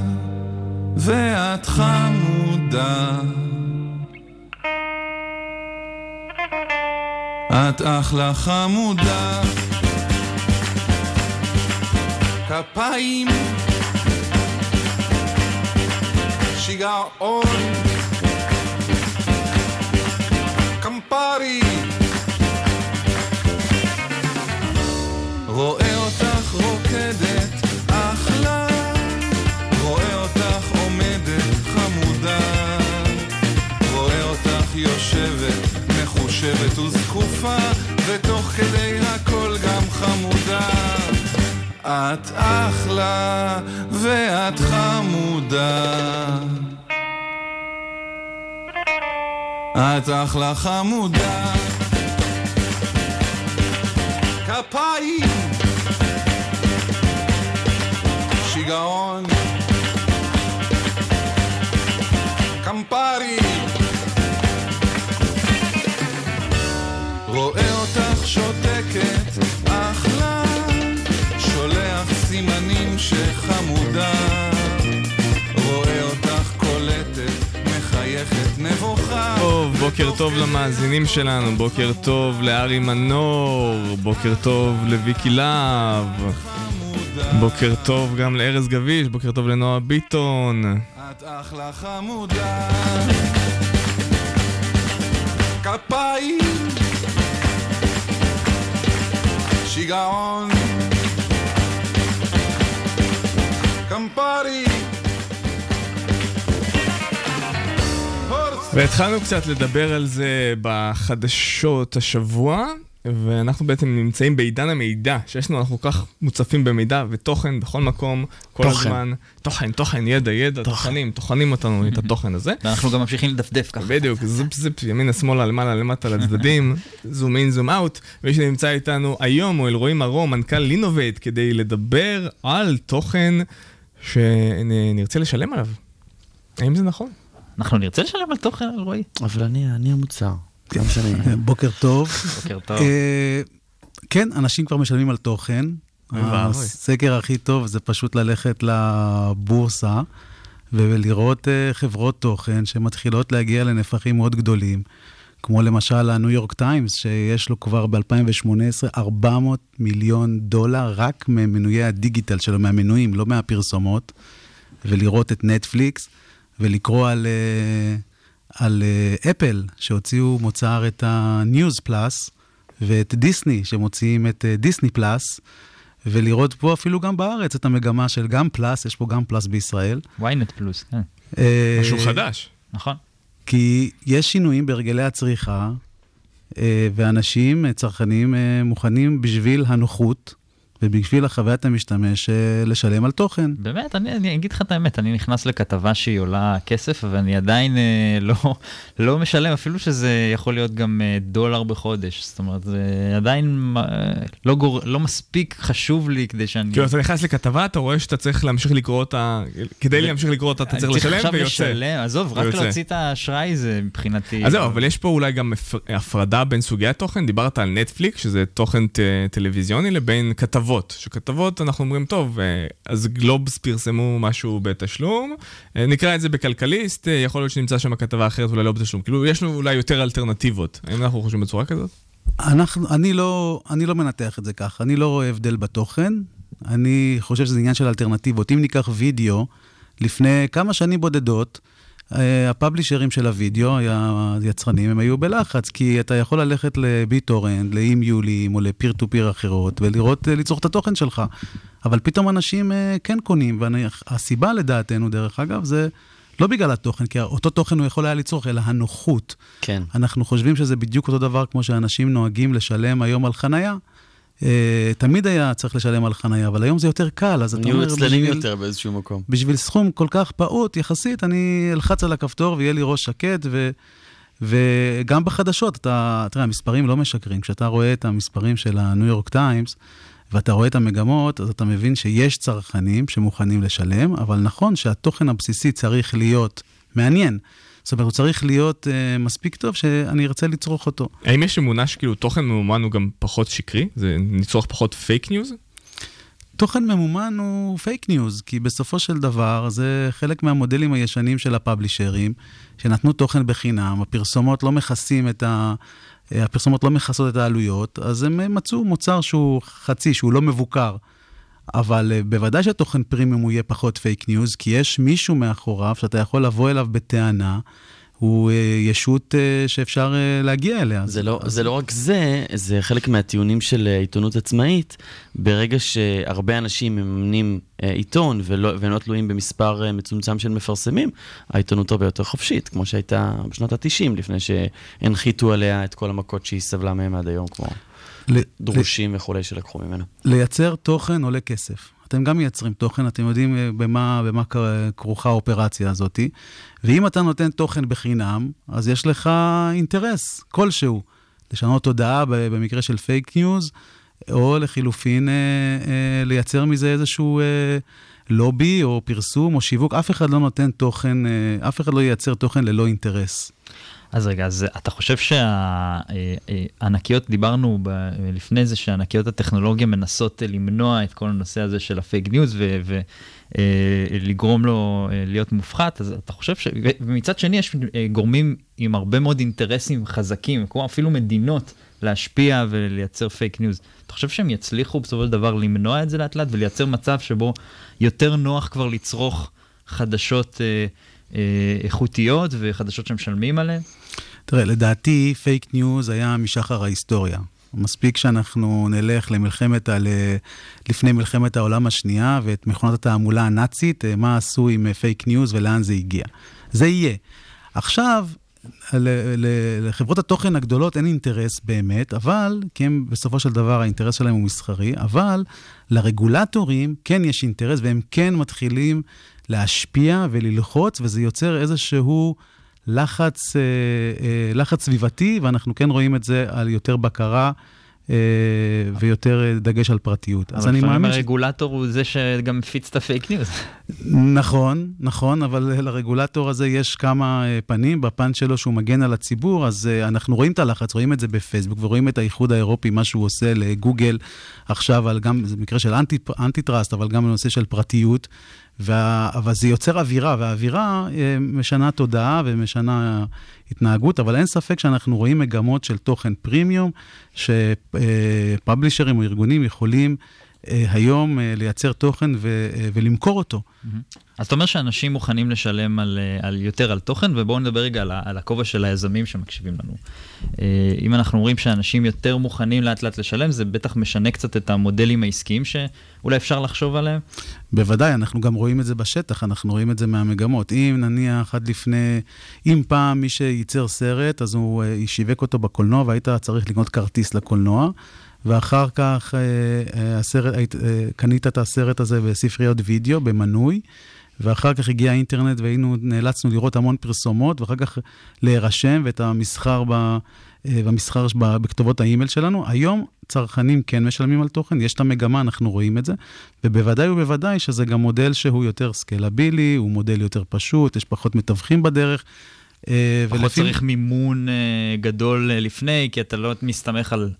ואת חמודה את אחלה חמודה. כפיים. שיגעון. קמפרי. רואה אותך רוקדת יושבת מחושבת וזקופה ותוך כדי הכל גם חמודה. את אחלה ואת חמודה. את אחלה חמודה. כפיים. שיגעון. קמפרי שותקת, אחלה שולח סימנים שחמודה. רואה אותך קולטת, מחייכת נבוכה. טוב, בוקר טוב למאזינים שלנו, בוקר טוב לארי מנור, בוקר טוב לוויקי להב, בוקר טוב גם לארז גביש, בוקר טוב לנועה ביטון. את אחלה חמודה. כפיים שיגעון. קמפרי. והתחלנו קצת לדבר על זה בחדשות השבוע, ואנחנו בעצם נמצאים בעידן המידע, שיש לנו, אנחנו כל כך מוצפים במידע ותוכן בכל מקום, כל תוכן. הזמן. תוכן, תוכן, ידע, ידע, טוחנים, טוחנים אותנו את התוכן הזה. ואנחנו גם ממשיכים לדפדף ככה. בדיוק, זיפ זיפ, ימינה שמאלה, למעלה למטה לצדדים, zoom in zoom out. מי שנמצא איתנו היום הוא אלרועי מרום, מנכ"ל Linnovate, כדי לדבר על תוכן שנרצה לשלם עליו. האם זה נכון? אנחנו נרצה לשלם על תוכן, אלרועי? אבל אני, אני המוצר. גם שאני... בוקר טוב. בוקר טוב. אה, כן, אנשים כבר משלמים על תוכן. הסקר הכי טוב זה פשוט ללכת לבורסה ולראות אה, חברות תוכן שמתחילות להגיע לנפחים מאוד גדולים, כמו למשל הניו יורק טיימס, שיש לו כבר ב-2018 400 מיליון דולר רק ממנויי הדיגיטל שלו, מהמנויים, לא מהפרסומות, ולראות את נטפליקס, ולקרוא על... אה, על אה, אפל, שהוציאו מוצר את ה-News Plus, ואת דיסני, שמוציאים את אה, דיסני פלאס, ולראות פה אפילו גם בארץ את המגמה של גם פלאס, יש פה גם פלאס בישראל. ynet פלוס, כן. אה, משהו חדש. נכון. כי יש שינויים בהרגלי הצריכה, אה, ואנשים, אה, צרכנים, אה, מוכנים בשביל הנוחות ובשביל החוויית המשתמש אה, לשלם על תוכן. באמת, אני, אני אגיד לך את האמת, אני נכנס לכתבה שהיא עולה כסף, ואני עדיין אה, לא, לא משלם, אפילו שזה יכול להיות גם אה, דולר בחודש. זאת אומרת, זה עדיין אה, לא, גור, לא מספיק חשוב לי כדי שאני... כאילו, אתה נכנס לכתבה, אתה רואה שאתה צריך להמשיך לקרוא אותה, כדי להמשיך לקרוא אותה אתה צריך לשלם עכשיו ויוצא. לשלם, עזוב, רק ויוצא. להוציא את האשראי זה מבחינתי... אז זהו, אבל יש פה אולי גם הפ- הפרדה בין סוגי התוכן, דיברת על נטפליק, שזה תוכן ט- טלוויזיוני, לבין כתבות. שכתבות, אנחנו אומרים, טוב, אה, אז גלובס פרסמו משהו בתשלום, אה, נקרא את זה בכלכליסט, אה, יכול להיות שנמצא שם כתבה אחרת, אולי לא בתשלום. כאילו, יש לנו אולי יותר אלטרנטיבות. האם אנחנו חושבים בצורה כזאת? אנחנו, אני, לא, אני לא מנתח את זה ככה, אני לא רואה הבדל בתוכן, אני חושב שזה עניין של אלטרנטיבות. אם ניקח וידאו, לפני כמה שנים בודדות, הפאבלישרים של הוידאו, היה- היצרנים, הם היו בלחץ, כי אתה יכול ללכת לביטורנד, לאימיולים או לפיר טו פיר אחרות, ולראות, אה, לצרוך את התוכן שלך. אבל פתאום אנשים אה, כן קונים, והסיבה לדעתנו, דרך אגב, זה לא בגלל התוכן, כי אותו תוכן הוא יכול היה לצרוך, אלא הנוחות. כן. אנחנו חושבים שזה בדיוק אותו דבר כמו שאנשים נוהגים לשלם היום על חנייה. אה, תמיד היה צריך לשלם על חנייה, אבל היום זה יותר קל, אז אתה נהיו אומר, עצלנים בשביל- יותר באיזשהו מקום. בשביל סכום כל כך פעוט יחסית, אני אלחץ על הכפתור ויהיה לי ראש שקט, ו... וגם בחדשות, אתה, תראה, המספרים לא משקרים. כשאתה רואה את המספרים של הניו יורק טיימס, ואתה רואה את המגמות, אז אתה מבין שיש צרכנים שמוכנים לשלם, אבל נכון שהתוכן הבסיסי צריך להיות מעניין. זאת אומרת, הוא צריך להיות אה, מספיק טוב שאני ארצה לצרוך אותו. האם יש אמונה שכאילו תוכן ממומן הוא גם פחות שקרי? זה נצרוך פחות פייק ניוז? תוכן ממומן הוא פייק ניוז, כי בסופו של דבר זה חלק מהמודלים הישנים של הפאבלישרים, שנתנו תוכן בחינם, הפרסומות לא מכסים את ה... הפרסומות לא מכסות את העלויות, אז הם מצאו מוצר שהוא חצי, שהוא לא מבוקר. אבל אה, בוודאי שתוכן פרימיום הוא יהיה פחות fake news, כי יש מישהו מאחוריו שאתה יכול לבוא אליו בטענה, הוא אה, ישות אה, שאפשר להגיע אליה. זה לא, זה לא רק זה, זה חלק מהטיעונים של עיתונות עצמאית. ברגע שהרבה אנשים מממנים עיתון ולא, והם לא תלויים במספר מצומצם של מפרסמים, העיתונות הרבה יותר חופשית, כמו שהייתה בשנות ה-90, לפני שהנחיתו עליה את כל המכות שהיא סבלה מהם עד היום, כמו ל- דרושים וכולי שלקחו ממנה. לייצר תוכן עולה כסף. אתם גם מייצרים תוכן, אתם יודעים אה, במה, במה כרוכה האופרציה הזאת. ואם אתה נותן תוכן בחינם, אז יש לך אינטרס כלשהו. לשנות תודעה במקרה של fake news, או לחילופין אה, אה, לייצר מזה איזשהו אה, לובי או פרסום או שיווק, אף אחד לא נותן תוכן, אה, אף אחד לא ייצר תוכן ללא אינטרס. אז רגע, אז אתה חושב שהענקיות, דיברנו ב- לפני זה שענקיות הטכנולוגיה מנסות למנוע את כל הנושא הזה של ה fake news ולגרום לו אה, להיות מופחת, אז אתה חושב ש... ומצד שני יש אה, גורמים עם הרבה מאוד אינטרסים חזקים, כמו אפילו מדינות, להשפיע ולייצר fake news. אתה חושב שהם יצליחו בסופו של דבר למנוע את זה לאט לאט ולייצר מצב שבו יותר נוח כבר לצרוך חדשות אה, אה, איכותיות וחדשות שמשלמים עליהן? תראה, לדעתי fake news היה משחר ההיסטוריה. מספיק שאנחנו נלך למלחמת, ה... לפני מלחמת העולם השנייה ואת מכונת התעמולה הנאצית, אה, מה עשו עם אה, fake news ולאן זה הגיע. זה יהיה. עכשיו, לחברות התוכן הגדולות אין אינטרס באמת, אבל, כי הם בסופו של דבר האינטרס שלהם הוא מסחרי, אבל לרגולטורים כן יש אינטרס והם כן מתחילים להשפיע וללחוץ, וזה יוצר איזשהו לחץ, אה, אה, לחץ סביבתי, ואנחנו כן רואים את זה על יותר בקרה. אה, ויותר דגש על פרטיות. אז אבל אני מאמין ש... הרגולטור הוא זה שגם מפיץ את ה fake news. נכון, נכון, אבל לרגולטור הזה יש כמה פנים. בפן שלו שהוא מגן על הציבור, אז אנחנו רואים את הלחץ, רואים את זה בפייסבוק, ורואים את האיחוד האירופי, מה שהוא עושה לגוגל עכשיו, על גם, זה מקרה של אנטי, אנטי טראסט, אבל גם בנושא של פרטיות. וה, אבל זה יוצר אווירה, והאווירה אה, משנה תודעה ומשנה התנהגות, אבל אין ספק שאנחנו רואים מגמות של תוכן פרימיום, שפאבלישרים או ארגונים יכולים אה, היום אה, לייצר תוכן ו, אה, ולמכור אותו. אז אתה אומר שאנשים מוכנים לשלם על, אה, על יותר על תוכן, ובואו נדבר רגע על, על הכובע של היזמים שמקשיבים לנו. אה, אם אנחנו אומרים שאנשים יותר מוכנים לאט לאט לשלם, זה בטח משנה קצת את המודלים העסקיים שאולי אפשר לחשוב עליהם. בוודאי, אנחנו גם רואים את זה בשטח, אנחנו רואים את זה מהמגמות. אם נניח עד לפני, אם פעם מי שייצר סרט, אז הוא אה, שיווק אותו בקולנוע והיית צריך לקנות כרטיס לקולנוע, ואחר כך אה, אה, הסרט, אה, קנית את הסרט הזה בספריות וידאו, במנוי. ואחר כך הגיע האינטרנט והיינו, נאלצנו לראות המון פרסומות, ואחר כך להירשם ואת המסחר, ב, אה, במסחר ב- בכתובות האימייל שלנו. היום צרכנים כן משלמים על תוכן, יש את המגמה, אנחנו רואים את זה, ובוודאי ובוודאי שזה גם מודל שהוא יותר scalable-י, הוא מודל יותר פשוט, יש פחות מתווכים בדרך. אה, פחות ולפי- צריך מימון אה, גדול אה, לפני, כי אתה לא מסתמך על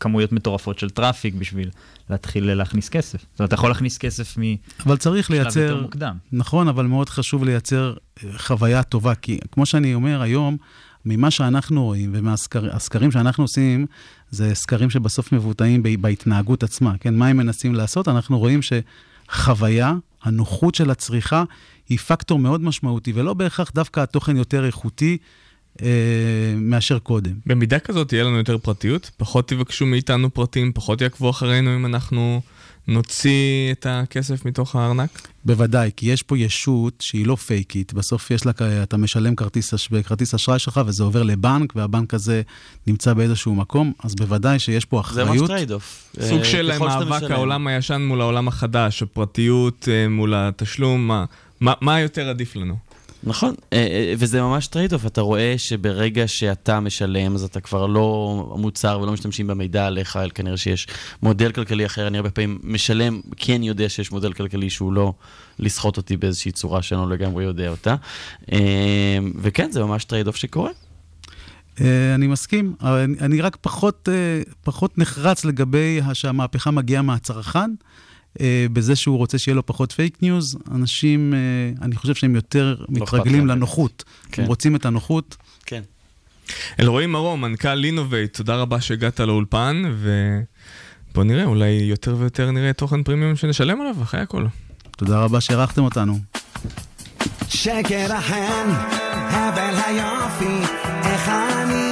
כמויות מטורפות של traffic בשביל להתחיל להכניס כסף. זאת אומרת, אתה יכול להכניס כסף מ... אבל צריך שלב לייצר... יותר מוקדם. נכון, אבל מאוד חשוב לייצר חוויה טובה, כי כמו שאני אומר היום, ממה שאנחנו רואים ומהסקרים שאנחנו עושים, זה סקרים שבסוף מבוטאים בהתנהגות עצמה, כן? מה הם מנסים לעשות? אנחנו רואים שחוויה, הנוחות של הצריכה, היא פקטור מאוד משמעותי, ולא בהכרח דווקא התוכן יותר איכותי אה, מאשר קודם. במידה כזאת תהיה לנו יותר פרטיות, פחות תבקשו מאיתנו פרטים, פחות יעקבו אחרינו אם אנחנו נוציא את הכסף מתוך הארנק? בוודאי, כי יש פה ישות שהיא לא פייקית. בסוף יש לה, אתה משלם כרטיס, אש- בכרטיס אשראי שלך וזה עובר לבנק, והבנק הזה נמצא באיזשהו מקום, אז בוודאי שיש פה זה אחריות. ממש trade-off. סוג אה, של ככל שאתה מאבק. העולם הישן מול העולם החדש, הפרטיות אה, מול התשלום, מה- מה יותר עדיף לנו? נכון, אה, אה, וזה ממש trade-off, אתה רואה שברגע שאתה משלם, אז אתה כבר לא מוצר ולא משתמשים במידע עליך, אלא כנראה שיש מודל כלכלי אחר. אני הרבה פעמים משלם, כי אני יודע שיש מודל כלכלי שהוא לא לסחוט אותי באיזושהי צורה שאני לא לגמרי יודע אותה. אה, וכן, זה ממש trade-off שקורה. אני מסכים, אני- רק פחות, פחות נחרץ לגבי שהמהפכה מגיעה מהצרכן, בזה שהוא רוצה שיהיה לו פחות fake news. אנשים, אה, אני חושב שהם יותר אכפת מתרגלים. לנוחות. כן. הם רוצים את הנוחות. כן. אלרועי מרום, מנכ"ל לינובייט, תודה רבה שהגעת לאולפן, ובוא נראה, אולי יותר ויותר נראה תוכן פרימיום שנשלם עליו, אחרי הכל. תודה רבה שאירחתם אותנו. שקר החן, הבל היופי, איך אני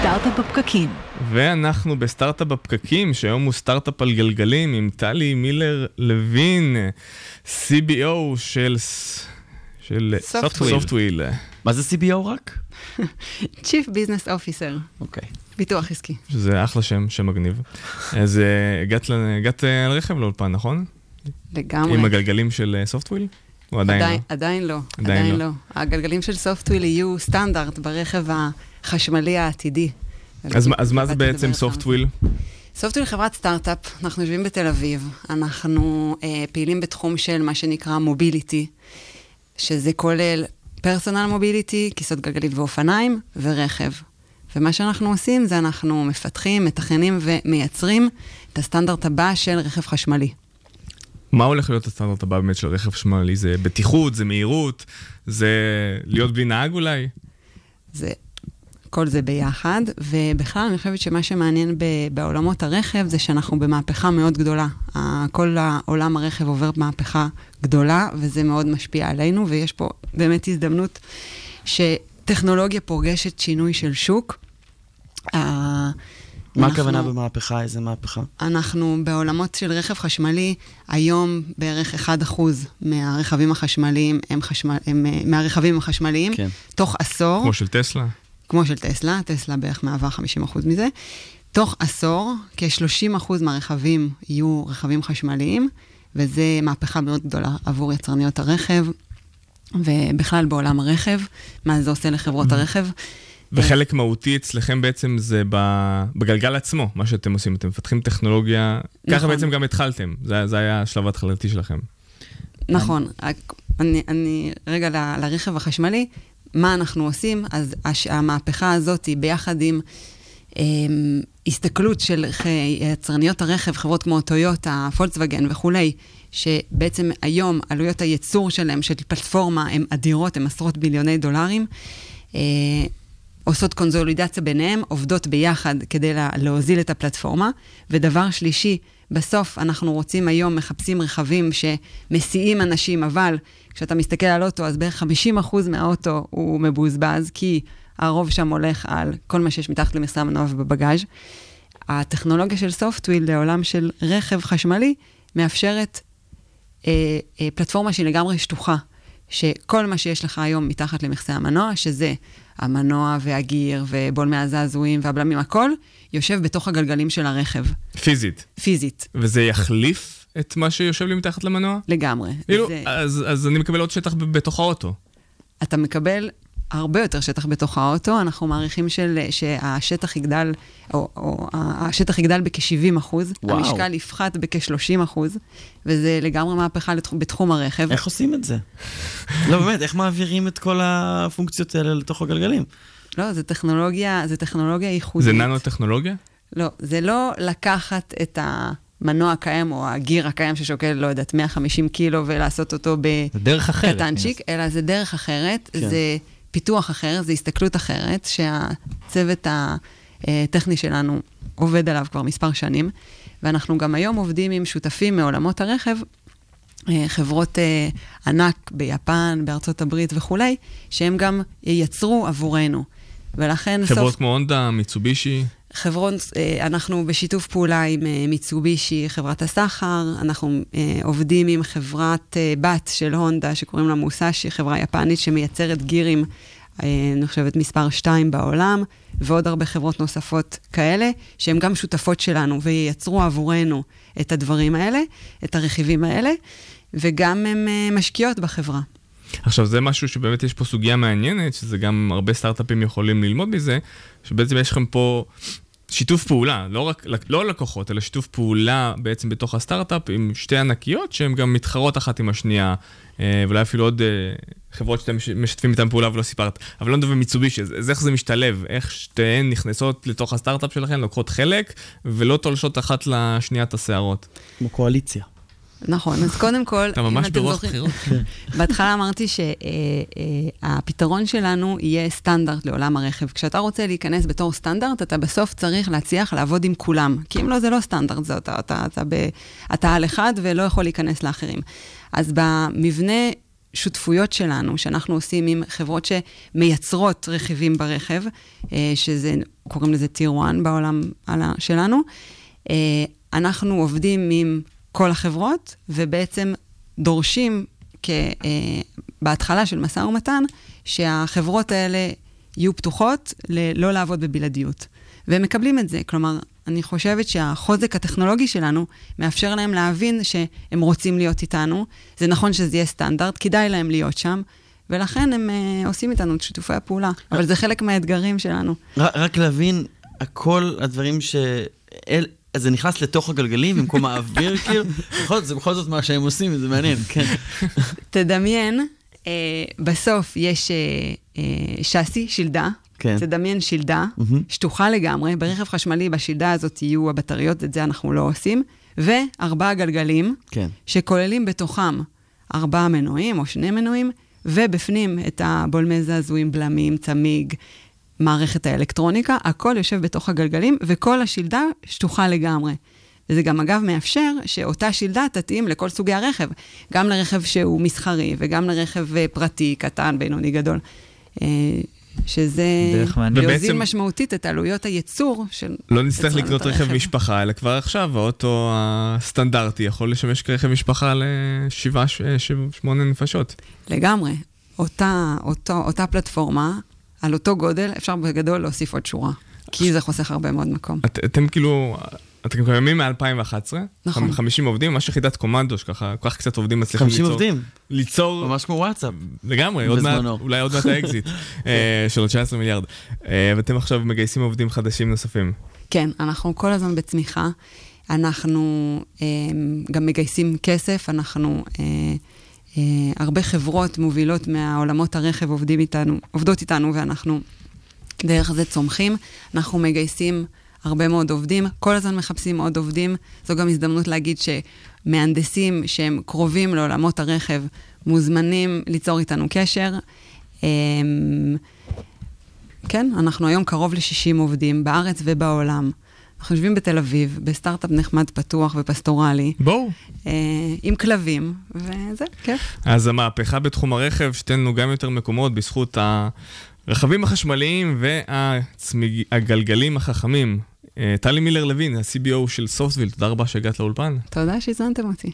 סטארט-אפ בפקקים. ואנחנו בסטארט-אפ בפקקים, שהיום הוא סטארט-אפ על גלגלים עם טלי מילר לוין, CBO של... של Softwheel. Softwheel. מה זה CBO רק? Chief Business Officer. אוקיי. ביטוח עסקי. שזה אחלה שם, שם מגניב. אז אה, הגעת הגעת אה, על רכב לאולפן, נכון? לגמרי. עם הגלגלים של Softwheel? או עדיין לא? עדיין לא. עדיין עדיין לא. לא. הגלגלים של Softwheel יהיו סטנדרט ברכב החשמלי העתידי. אז אז מה זה בעצם. Softwheel? Softwheel חברת סטארט-אפ, אנחנו יושבים בתל אביב, אנחנו אה, פעילים בתחום של מה שנקרא mobility, שזה כולל personal mobility, כיסאות גלגלים ואופניים, ורכב. ומה שאנחנו עושים זה אנחנו מפתחים, מתכננים ומייצרים את הסטנדרט הבא של רכב חשמלי. מה הולך להיות הסטנדרט הבא באמת של רכב חשמלי? זה בטיחות, זה מהירות, זה להיות בלי נהג אולי? זה, כל זה ביחד, ובכלל אני חושבת שמה שמעניין ב, בעולמות הרכב זה שאנחנו במהפכה מאוד גדולה. כל העולם הרכב עובר מהפכה גדולה, וזה מאוד משפיע עלינו, ויש פה באמת הזדמנות שטכנולוגיה פוגשת שינוי של שוק. מה אנחנו- הכוונה במהפכה? איזה מהפכה? אנחנו בעולמות של רכב חשמלי, היום בערך 1% מהרכבים החשמליים הם, חשמל, הם אה, מהרכבים החשמליים. כן. תוך עשור, כמו של טסלה? כמו של טסלה, טסלה בערך מהווה 50% מזה. תוך עשור, כ-30% מהרכבים יהיו רכבים חשמליים, וזה מהפכה מאוד גדולה עבור יצרניות הרכב, ובכלל בעולם הרכב, מה זה עושה לחברות הרכב. וחלק מהותי אצלכם בעצם זה בגלגל עצמו, מה שאתם עושים. אתם מפתחים טכנולוגיה, ככה נכון. בעצם גם התחלתם. זה זה היה השלב ההתחלתי שלכם. נכון, אני, אני רגע ל- לרכב החשמלי, מה אנחנו עושים? אז הש, המהפכה הזאת היא ביחד עם אמ, הסתכלות של יצרניות הרכב, חברות כמו טויוטה, פולקסווגן וכולי, שבעצם היום עלויות הייצור שלהם, של פלטפורמה, הן אדירות, הן עשרות ביליוני דולרים. אה, עושות קונסולידציה ביניהם, עובדות ביחד כדי לה, להוזיל את הפלטפורמה. ודבר שלישי, בסוף אנחנו רוצים היום, מחפשים רכבים שמסיעים אנשים, אבל כשאתה מסתכל על אוטו, אז בערך 50% מהאוטו הוא מבוזבז, כי הרוב שם הולך על כל מה שיש מתחת למכסה המנוע ובבגאז'. הטכנולוגיה של סופטוויל לעולם של רכב חשמלי מאפשרת אה, אה, פלטפורמה שהיא לגמרי שטוחה, שכל מה שיש לך היום מתחת למכסה המנוע, שזה המנוע והגיר ובולמי הזעזועים והבלמים, הכל, יושב בתוך הגלגלים של הרכב, פיזית. פיזית. וזה יחליף את מה שיושב לי מתחת למנוע? לגמרי. כאילו, זה- אז, אז אני מקבל עוד שטח בתוך האוטו. אתה מקבל הרבה יותר שטח בתוך האוטו, אנחנו מעריכים של, שהשטח יגדל, או, או השטח יגדל בכ-70 אחוז. המשקל יפחת בכ-30 אחוז, וזה לגמרי מהפכה לתחום, בתחום הרכב. איך עושים את זה? לא, באמת, איך מעבירים את כל הפונקציות האלה לתוך הגלגלים? לא, זה טכנולוגיה, זה טכנולוגיה ייחודית. זה ננו-טכנולוגיה? לא, זה לא לקחת את המנוע הקיים או הגיר הקיים ששוקל, לא יודעת, 150 קילו ולעשות אותו זה דרך אחרת. בקטנצ'יק, אלא זה דרך אחרת, כן. זה פיתוח אחר, זה הסתכלות אחרת, שהצוות הטכני שלנו עובד עליו כבר מספר שנים, ואנחנו גם היום עובדים עם שותפים מעולמות הרכב, אה, חברות אה, ענק ביפן, בארצות הברית וכולי, שהם גם ייצרו עבורנו. ולכן חברות כמו הונדה, מיצובישי. חברות, אה, אנחנו בשיתוף פעולה עם אה, מיצובישי, חברת הסחר, אנחנו אה, עובדים עם חברת בת של הונדה שקוראים לה מוסאשי, חברה יפנית שמייצרת גירים, אני חושבת מספר 2 בעולם, ועוד הרבה חברות נוספות כאלה, שהן גם שותפות שלנו וייצרו עבורנו את הדברים האלה, את הרכיבים האלה, וגם הן משקיעות בחברה. עכשיו זה משהו שבאמת יש פה סוגיה מעניינת, שזה גם הרבה סטארט-אפים יכולים ללמוד מזה, שבעצם יש לכם פה שיתוף פעולה, לא רק, לא לקוחות, אלא שיתוף פעולה בעצם בתוך הסטארט-אפ עם שתי ענקיות שהן גם מתחרות אחת עם השנייה, אה, ואולי אפילו עוד אה, חברות שאתם מש- משתפים איתן פעולה ולא סיפרת, אבל לא נדבר מיצובישי, אז איך זה משתלב, איך שתיהן נכנסות לתוך הסטארט-אפ שלכם, לוקחות חלק, ולא תולשות אחת לשנייה את השערות. כמו קואליציה. נכון, אז קודם כל, אתה ממש ברוח בחירות. בהתחלה אמרתי שהפתרון שלנו יהיה סטנדרט לעולם הרכב. כשאתה רוצה להיכנס בתור סטנדרט, אתה בסוף צריך להצליח לעבוד עם כולם. כי אם לא, זה לא סטנדרט, זה אתה, אתה, אתה, ב, אתה על אחד ולא יכול להיכנס לאחרים. אז במבנה שותפויות שלנו, שאנחנו עושים עם חברות שמייצרות רכיבים ברכב, אה, שזה, קוראים לזה טיר 1 בעולם שלנו. אה, אנחנו עובדים עם כל החברות, ובעצם דורשים, כ, אה, בהתחלה של משא ומתן, שהחברות האלה יהיו פתוחות ל- לא לעבוד בבלעדיות. והם מקבלים את זה. כלומר, אני חושבת שהחוזק הטכנולוגי שלנו מאפשר להם להבין שהם רוצים להיות איתנו. זה נכון שזה יהיה סטנדרט, כדאי להם להיות שם, ולכן הם uh, עושים איתנו את שיתופי הפעולה. אבל זה חלק מהאתגרים שלנו. רק, רק להבין, הכל הדברים ש... אל... אז זה נכנס לתוך הגלגלים במקום האוויר, כאילו, זה בכל זאת מה שהם עושים, וזה מעניין, כן. תדמיין, אה, בסוף יש אה, אה, שאסי, שלדה. כן. תדמיין שלדה. שטוחה לגמרי, ברכב חשמלי בשלדה הזאת יהיו הבטריות, את זה אנחנו לא עושים, וארבעה גלגלים, כן. שכוללים בתוכם ארבעה מנועים או שני מנועים, ובפנים את הבולמי זעזועים, בלמים, צמיג, מערכת האלקטרוניקה, הכל יושב בתוך הגלגלים, וכל השלדה שטוחה לגמרי. וזה גם אגב מאפשר שאותה שלדה תתאים לכל סוגי הרכב, גם לרכב שהוא מסחרי וגם לרכב אה, פרטי, קטן, בינוני, גדול. אה, שזה. יוזיל משמעותית את עלויות הייצור של... לא נצטרך לקנות רכב. משפחה, אלא כבר עכשיו האוטו הסטנדרטי יכול לשמש כרכב משפחה לשבעה, שמונה נפשות. לגמרי. אותה, אותו, אותה פלטפורמה, על אותו גודל, אפשר בגדול להוסיף עוד שורה. כי זה חוסך הרבה מאוד מקום. את, אתם כאילו, אתם קיימים מ-2011, נכון. 50 עובדים, ממש יחידת קומנדו, שככה, כל כך קצת עובדים מצליחים 50 ליצור. עובדים. ליצור... ממש כמו וואטסאפ. לגמרי, עוד מעט. אולי עוד מעט האקזיט אה, של עוד 19 מיליארד. אה, ואתם עכשיו מגייסים עובדים חדשים נוספים. כן, אנחנו כל הזמן בצמיחה. אנחנו אה, גם מגייסים כסף, אנחנו... אה, הרבה חברות מובילות מהעולמות הרכב עובדים איתנו, עובדות איתנו, ואנחנו דרך זה צומחים. אנחנו מגייסים הרבה מאוד עובדים, כל הזמן מחפשים עוד עובדים. זו גם הזדמנות להגיד שמהנדסים שהם קרובים לעולמות הרכב מוזמנים ליצור איתנו קשר. אה, כן, אנחנו היום קרוב ל-60 עובדים בארץ ובעולם. אנחנו יושבים בתל אביב, בסטארט-אפ נחמד, פתוח ופסטורלי. בואו. אה, עם כלבים, וזה, כיף. אז המהפכה בתחום הרכב, שתיתן לנו גם יותר מקומות בזכות הרכבים החשמליים והגלגלים החכמים. אה, טלי מילר לוין, ה-CBO של סופטוויל, תודה רבה שהגעת לאולפן. תודה שהזמנתם אותי.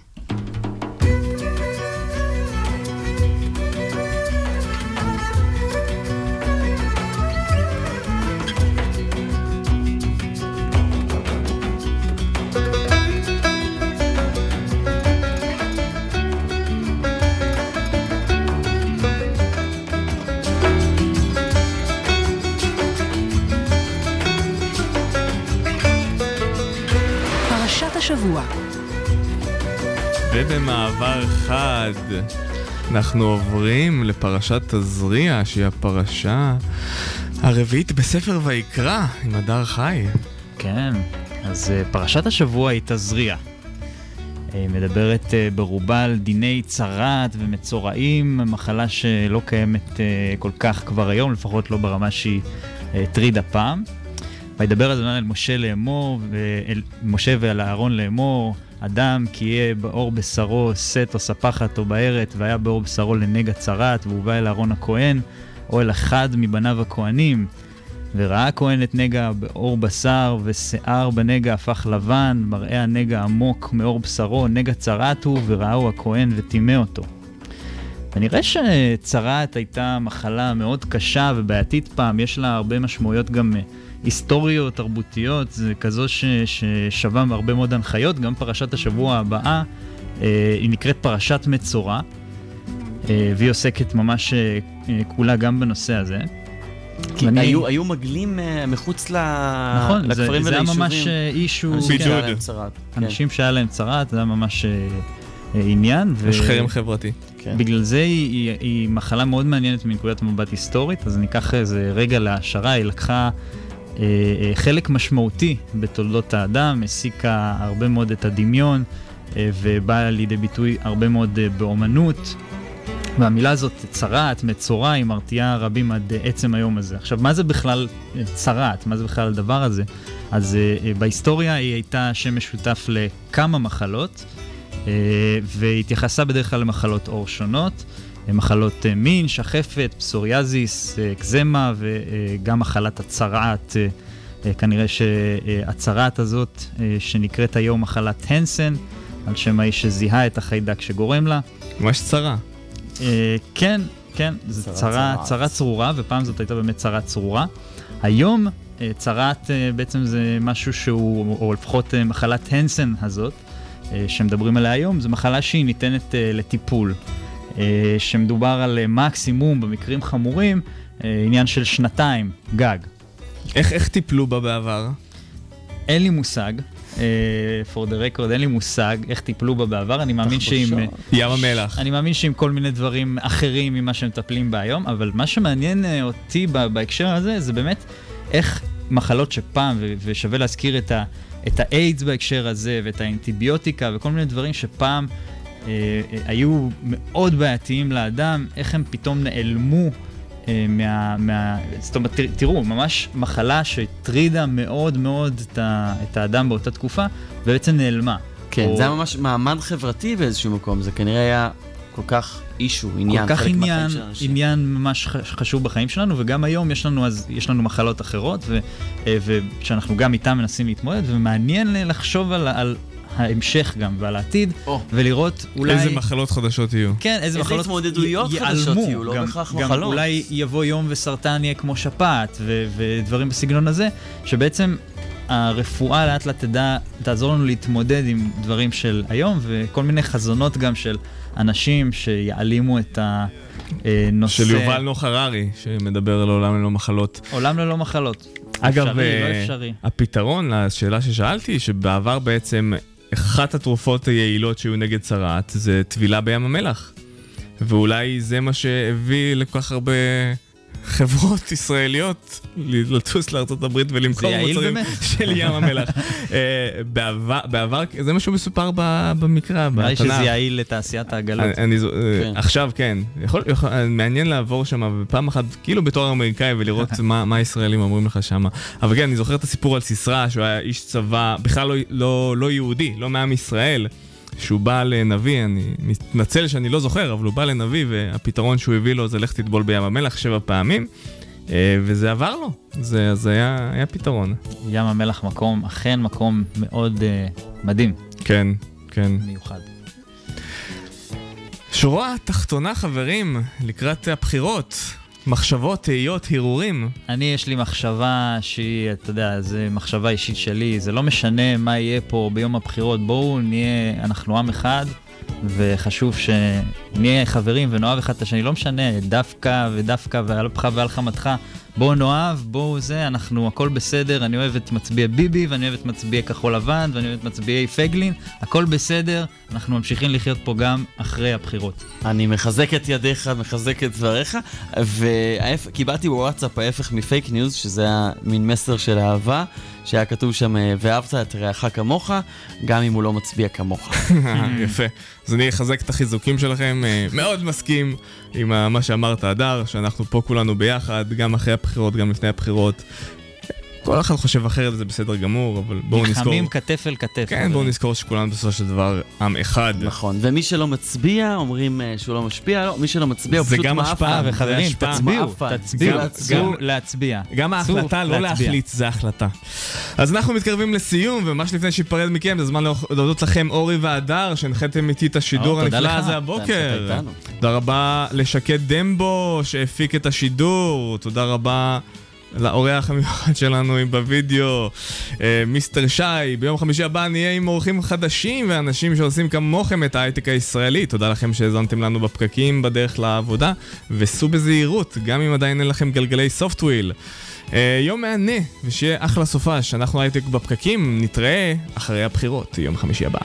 השבוע. ובמעבר חד, אנחנו עוברים לפרשת תזריע, שהיא הפרשה הרביעית בספר ויקרא, עם הדר חי. כן, אז אה, פרשת השבוע היא תזריע. אה, מדברת אה, ברובה על דיני צרעת ומצורעים, מחלה שלא קיימת כל כך כבר היום, לפחות לא ברמה שהיא הטרידה פעם. וידבר הזמן אל משה לאמור, ואל משה ואל אהרון לאמור, אדם כי יהיה באור בשרו שאת או ספחת או בארת, והיה באור בשרו לנגע צרעת, והוא בא אל אהרון הכהן, או אל אחד מבניו הכהנים. וראה הכהן את נגע באור בשר, ושיער בנגע הפך לבן, מראה הנגע עמוק מאור בשרו, נגע צרעת הוא, וראהו הכהן וטימא אותו. ונראה שצרעת הייתה מחלה מאוד קשה ובעייתית פעם, יש לה הרבה משמעויות גם אה, היסטוריות, תרבותיות, זה כזו ש, ששווה הרבה מאוד הנחיות, גם פרשת השבוע הבאה, אה, היא נקראת פרשת מצורע, אה, והיא עוסקת ממש אה, כולה גם בנושא הזה. כי ואני- היו, היו מגלים מחוץ ל... נכון, זה, לכפרים זה היה וליישובים. ממש אישו, אנשים שהיה להם צרת, כן. אנשים שהיה להם צרת, זה היה ממש אה, עניין. יש חרם חברתי. כן. בגלל זה היא, היא, היא מחלה מאוד מעניינת מנקודת מבט היסטורית, אז ניקח איזה רגע להעשרה, היא לקחה חלק משמעותי בתולדות האדם, הסיקה הרבה מאוד את הדמיון, אה, ובאה לידי ביטוי הרבה מאוד אה, באומנות. והמילה הזאת, צרעת, מצורע, היא מרתיעה רבים עד אה, עצם היום הזה. עכשיו, מה זה בכלל אה, צרעת? מה זה בכלל הדבר הזה? אז אה, אה, בהיסטוריה היא הייתה שם משותף לכמה מחלות, אה, והתייחסה בדרך כלל למחלות עור שונות. מחלות אה, מין, שחפת, פסוריאזיס, אה, אקזמה וגם מחלת הצרעת. אה, אה, כנראה שהצרעת הזאת, אה, שנקראת היום מחלת הנסן, על שם האיש שזיהה את החיידק שגורם לה. ממש צרה. אה, כן, כן, זו צרה צרה. צרה צרורה, ופעם זאת הייתה באמת צרה צרורה. היום אה, צרעת אה, בעצם זה משהו שהוא, או לפחות אה, מחלת הנסן הזאת, אה, שמדברים עליה היום, זו מחלה שהיא ניתנת אה, לטיפול. אה, שמדובר על אה, מקסימום, במקרים חמורים, אה, עניין של שנתיים, גג. איך, איך טיפלו בה בעבר? אין לי מושג. for the record, אין לי מושג איך טיפלו בה בעבר, אני מאמין שעם... ים המלח. אני מאמין שעם כל מיני דברים אחרים ממה שמטפלים בה היום, אבל מה שמעניין אותי בהקשר הזה, זה באמת איך מחלות שפעם, ושווה להזכיר את, ה- את האיידס בהקשר הזה, ואת האנטיביוטיקה, וכל מיני דברים שפעם היו מאוד בעייתיים לאדם, איך הם פתאום נעלמו. אה, מה, מה, זאת אומרת, תר- תראו, ממש מחלה שהטרידה מאוד מאוד את, ה, את האדם באותה תקופה, ובעצם נעלמה. כן, או- זה היה ממש מעמד חברתי באיזשהו מקום, זה כנראה היה כל כך אישו, עניין, כל כך עניין. עניין ממש חשוב בחיים שלנו, וגם היום יש לנו, אז, יש לנו מחלות אחרות, ו- אה, ושאנחנו גם איתן מנסים להתמודד, ומעניין לחשוב על, על ההמשך גם ועל העתיד, ולראות אולי... איזה מחלות חדשות יהיו. כן, איזה איזה מחלות התמודדויות י- חדשות. יהיו, לא גם, בהכרח גם מחלות. אולי יבוא יום וסרטן יהיה כמו שפעת, ו- ודברים בסגנון הזה, שבעצם הרפואה לאט לאט תדע, תעזור לנו להתמודד עם דברים של היום, וכל מיני חזונות גם של אנשים שיעלימו את הנושא. של יובל נוח הררי, שמדבר על עולם ללא מחלות. עולם ללא מחלות. אגב, אפשרי, לא אה, אפשרי. הפתרון לשאלה ששאלתי, שבעבר בעצם אחת התרופות היעילות שהיו נגד צרעת זה טבילה בים המלח. ואולי זה מה שהביא לכל כך הרבה חברות ישראליות לטוס לארה"ב ולמכור מוצרים? של ים המלח. אה, בעבר, זה מה שמסופר במקרא, נראה לי בתנ"ך. שזה יעיל לתעשיית העגלות. אה, כן. עכשיו כן, מעניין לעבור שם ופעם אחת, כאילו בתור אמריקאי ולראות מה, מה הישראלים אומרים לך שם. אבל כן, אני זוכר את הסיפור על סיסרא, שהוא היה איש צבא, בכלל לא, לא, לא יהודי, לא מעם ישראל. שהוא בא לנביא, אני מתנצל שאני לא זוכר, אבל הוא בא לנביא והפתרון שהוא הביא לו זה לך תטבול בים המלח שבע פעמים, אה, וזה עבר לו, זה, זה היה, היה פתרון. ים המלח מקום, אכן מקום מאוד uh, מדהים. כן, כן. מיוחד. שורה תחתונה חברים, לקראת הבחירות, מחשבות, תהיות, הרהורים. אני, יש לי מחשבה שהיא, אתה יודע, זו מחשבה אישית שלי, זה לא משנה מה יהיה פה ביום הבחירות, בואו נהיה, אנחנו עם אחד, וחשוב שנהיה חברים ונאהב אחד את השני, לא משנה, דווקא ודווקא ועל אפך ועל חמתך, בואו נאהב, בואו זה, אנחנו, הכל בסדר, אני אוהב את מצביעי ביבי, ואני אוהב את מצביעי כחול לבן, ואני אוהב את מצביעי פייגלין, הכל בסדר, אנחנו ממשיכים לחיות פה גם אחרי הבחירות. אני מחזק את ידיך, מחזק את דבריך, וקיבלתי בוואטסאפ ההפך מפייק ניוז, שזה היה מין מסר של אהבה, שהיה כתוב שם, אה, ואהבת את רעך כמוך, גם אם הוא לא מצביע כמוך. יפה. אז אני אחזק את החיזוקים שלכם, אה, מאוד מסכים עם מה שאמרת, הדר, שאנחנו פה כולנו ביחד, גם אחרי הבחירות, גם לפני הבחירות. כל אחד חושב אחרת, זה בסדר גמור, אבל בואו נזכור... נלחמים כתף אל כתף. כן, בואו נזכור שכולנו בסופו של דבר עם אחד. נכון, ומי שלא מצביע, אומרים אה, שהוא לא משפיע, לא, מי שלא מצביע הוא זה פשוט גם מעפן. השפעה, זה וחברים, השפעה. תצביעו, מעפן. תצביעו, גם- צאו גם- להצביע. גם ההחלטה לא להצביע. להחליט, זה החלטה. אז אנחנו מתקרבים לסיום, וממש לפני שיפרד מכם, זה זמן להודות לכם, אורי והדר, שהנחיתם איתי את השידור הנפלא. הזה תודה הבוקר. תודה רבה לשקד דמבו, שהפיק את השידור. תודה רבה. לאורח המיוחד שלנו עם בווידאו, אה, Mister שי. ביום חמישי הבא נהיה עם אורחים חדשים ואנשים שעושים כמוכם את ההייטק הישראלי. תודה לכם שהאזנתם לנו בפקקים בדרך לעבודה, וסעו בזהירות, גם אם עדיין אין לכם גלגלי Softwheel. אה, יום מהנה, ושיהיה אחלה סופש. אנחנו הייטק בפקקים, נתראה אחרי הבחירות, יום חמישי הבא.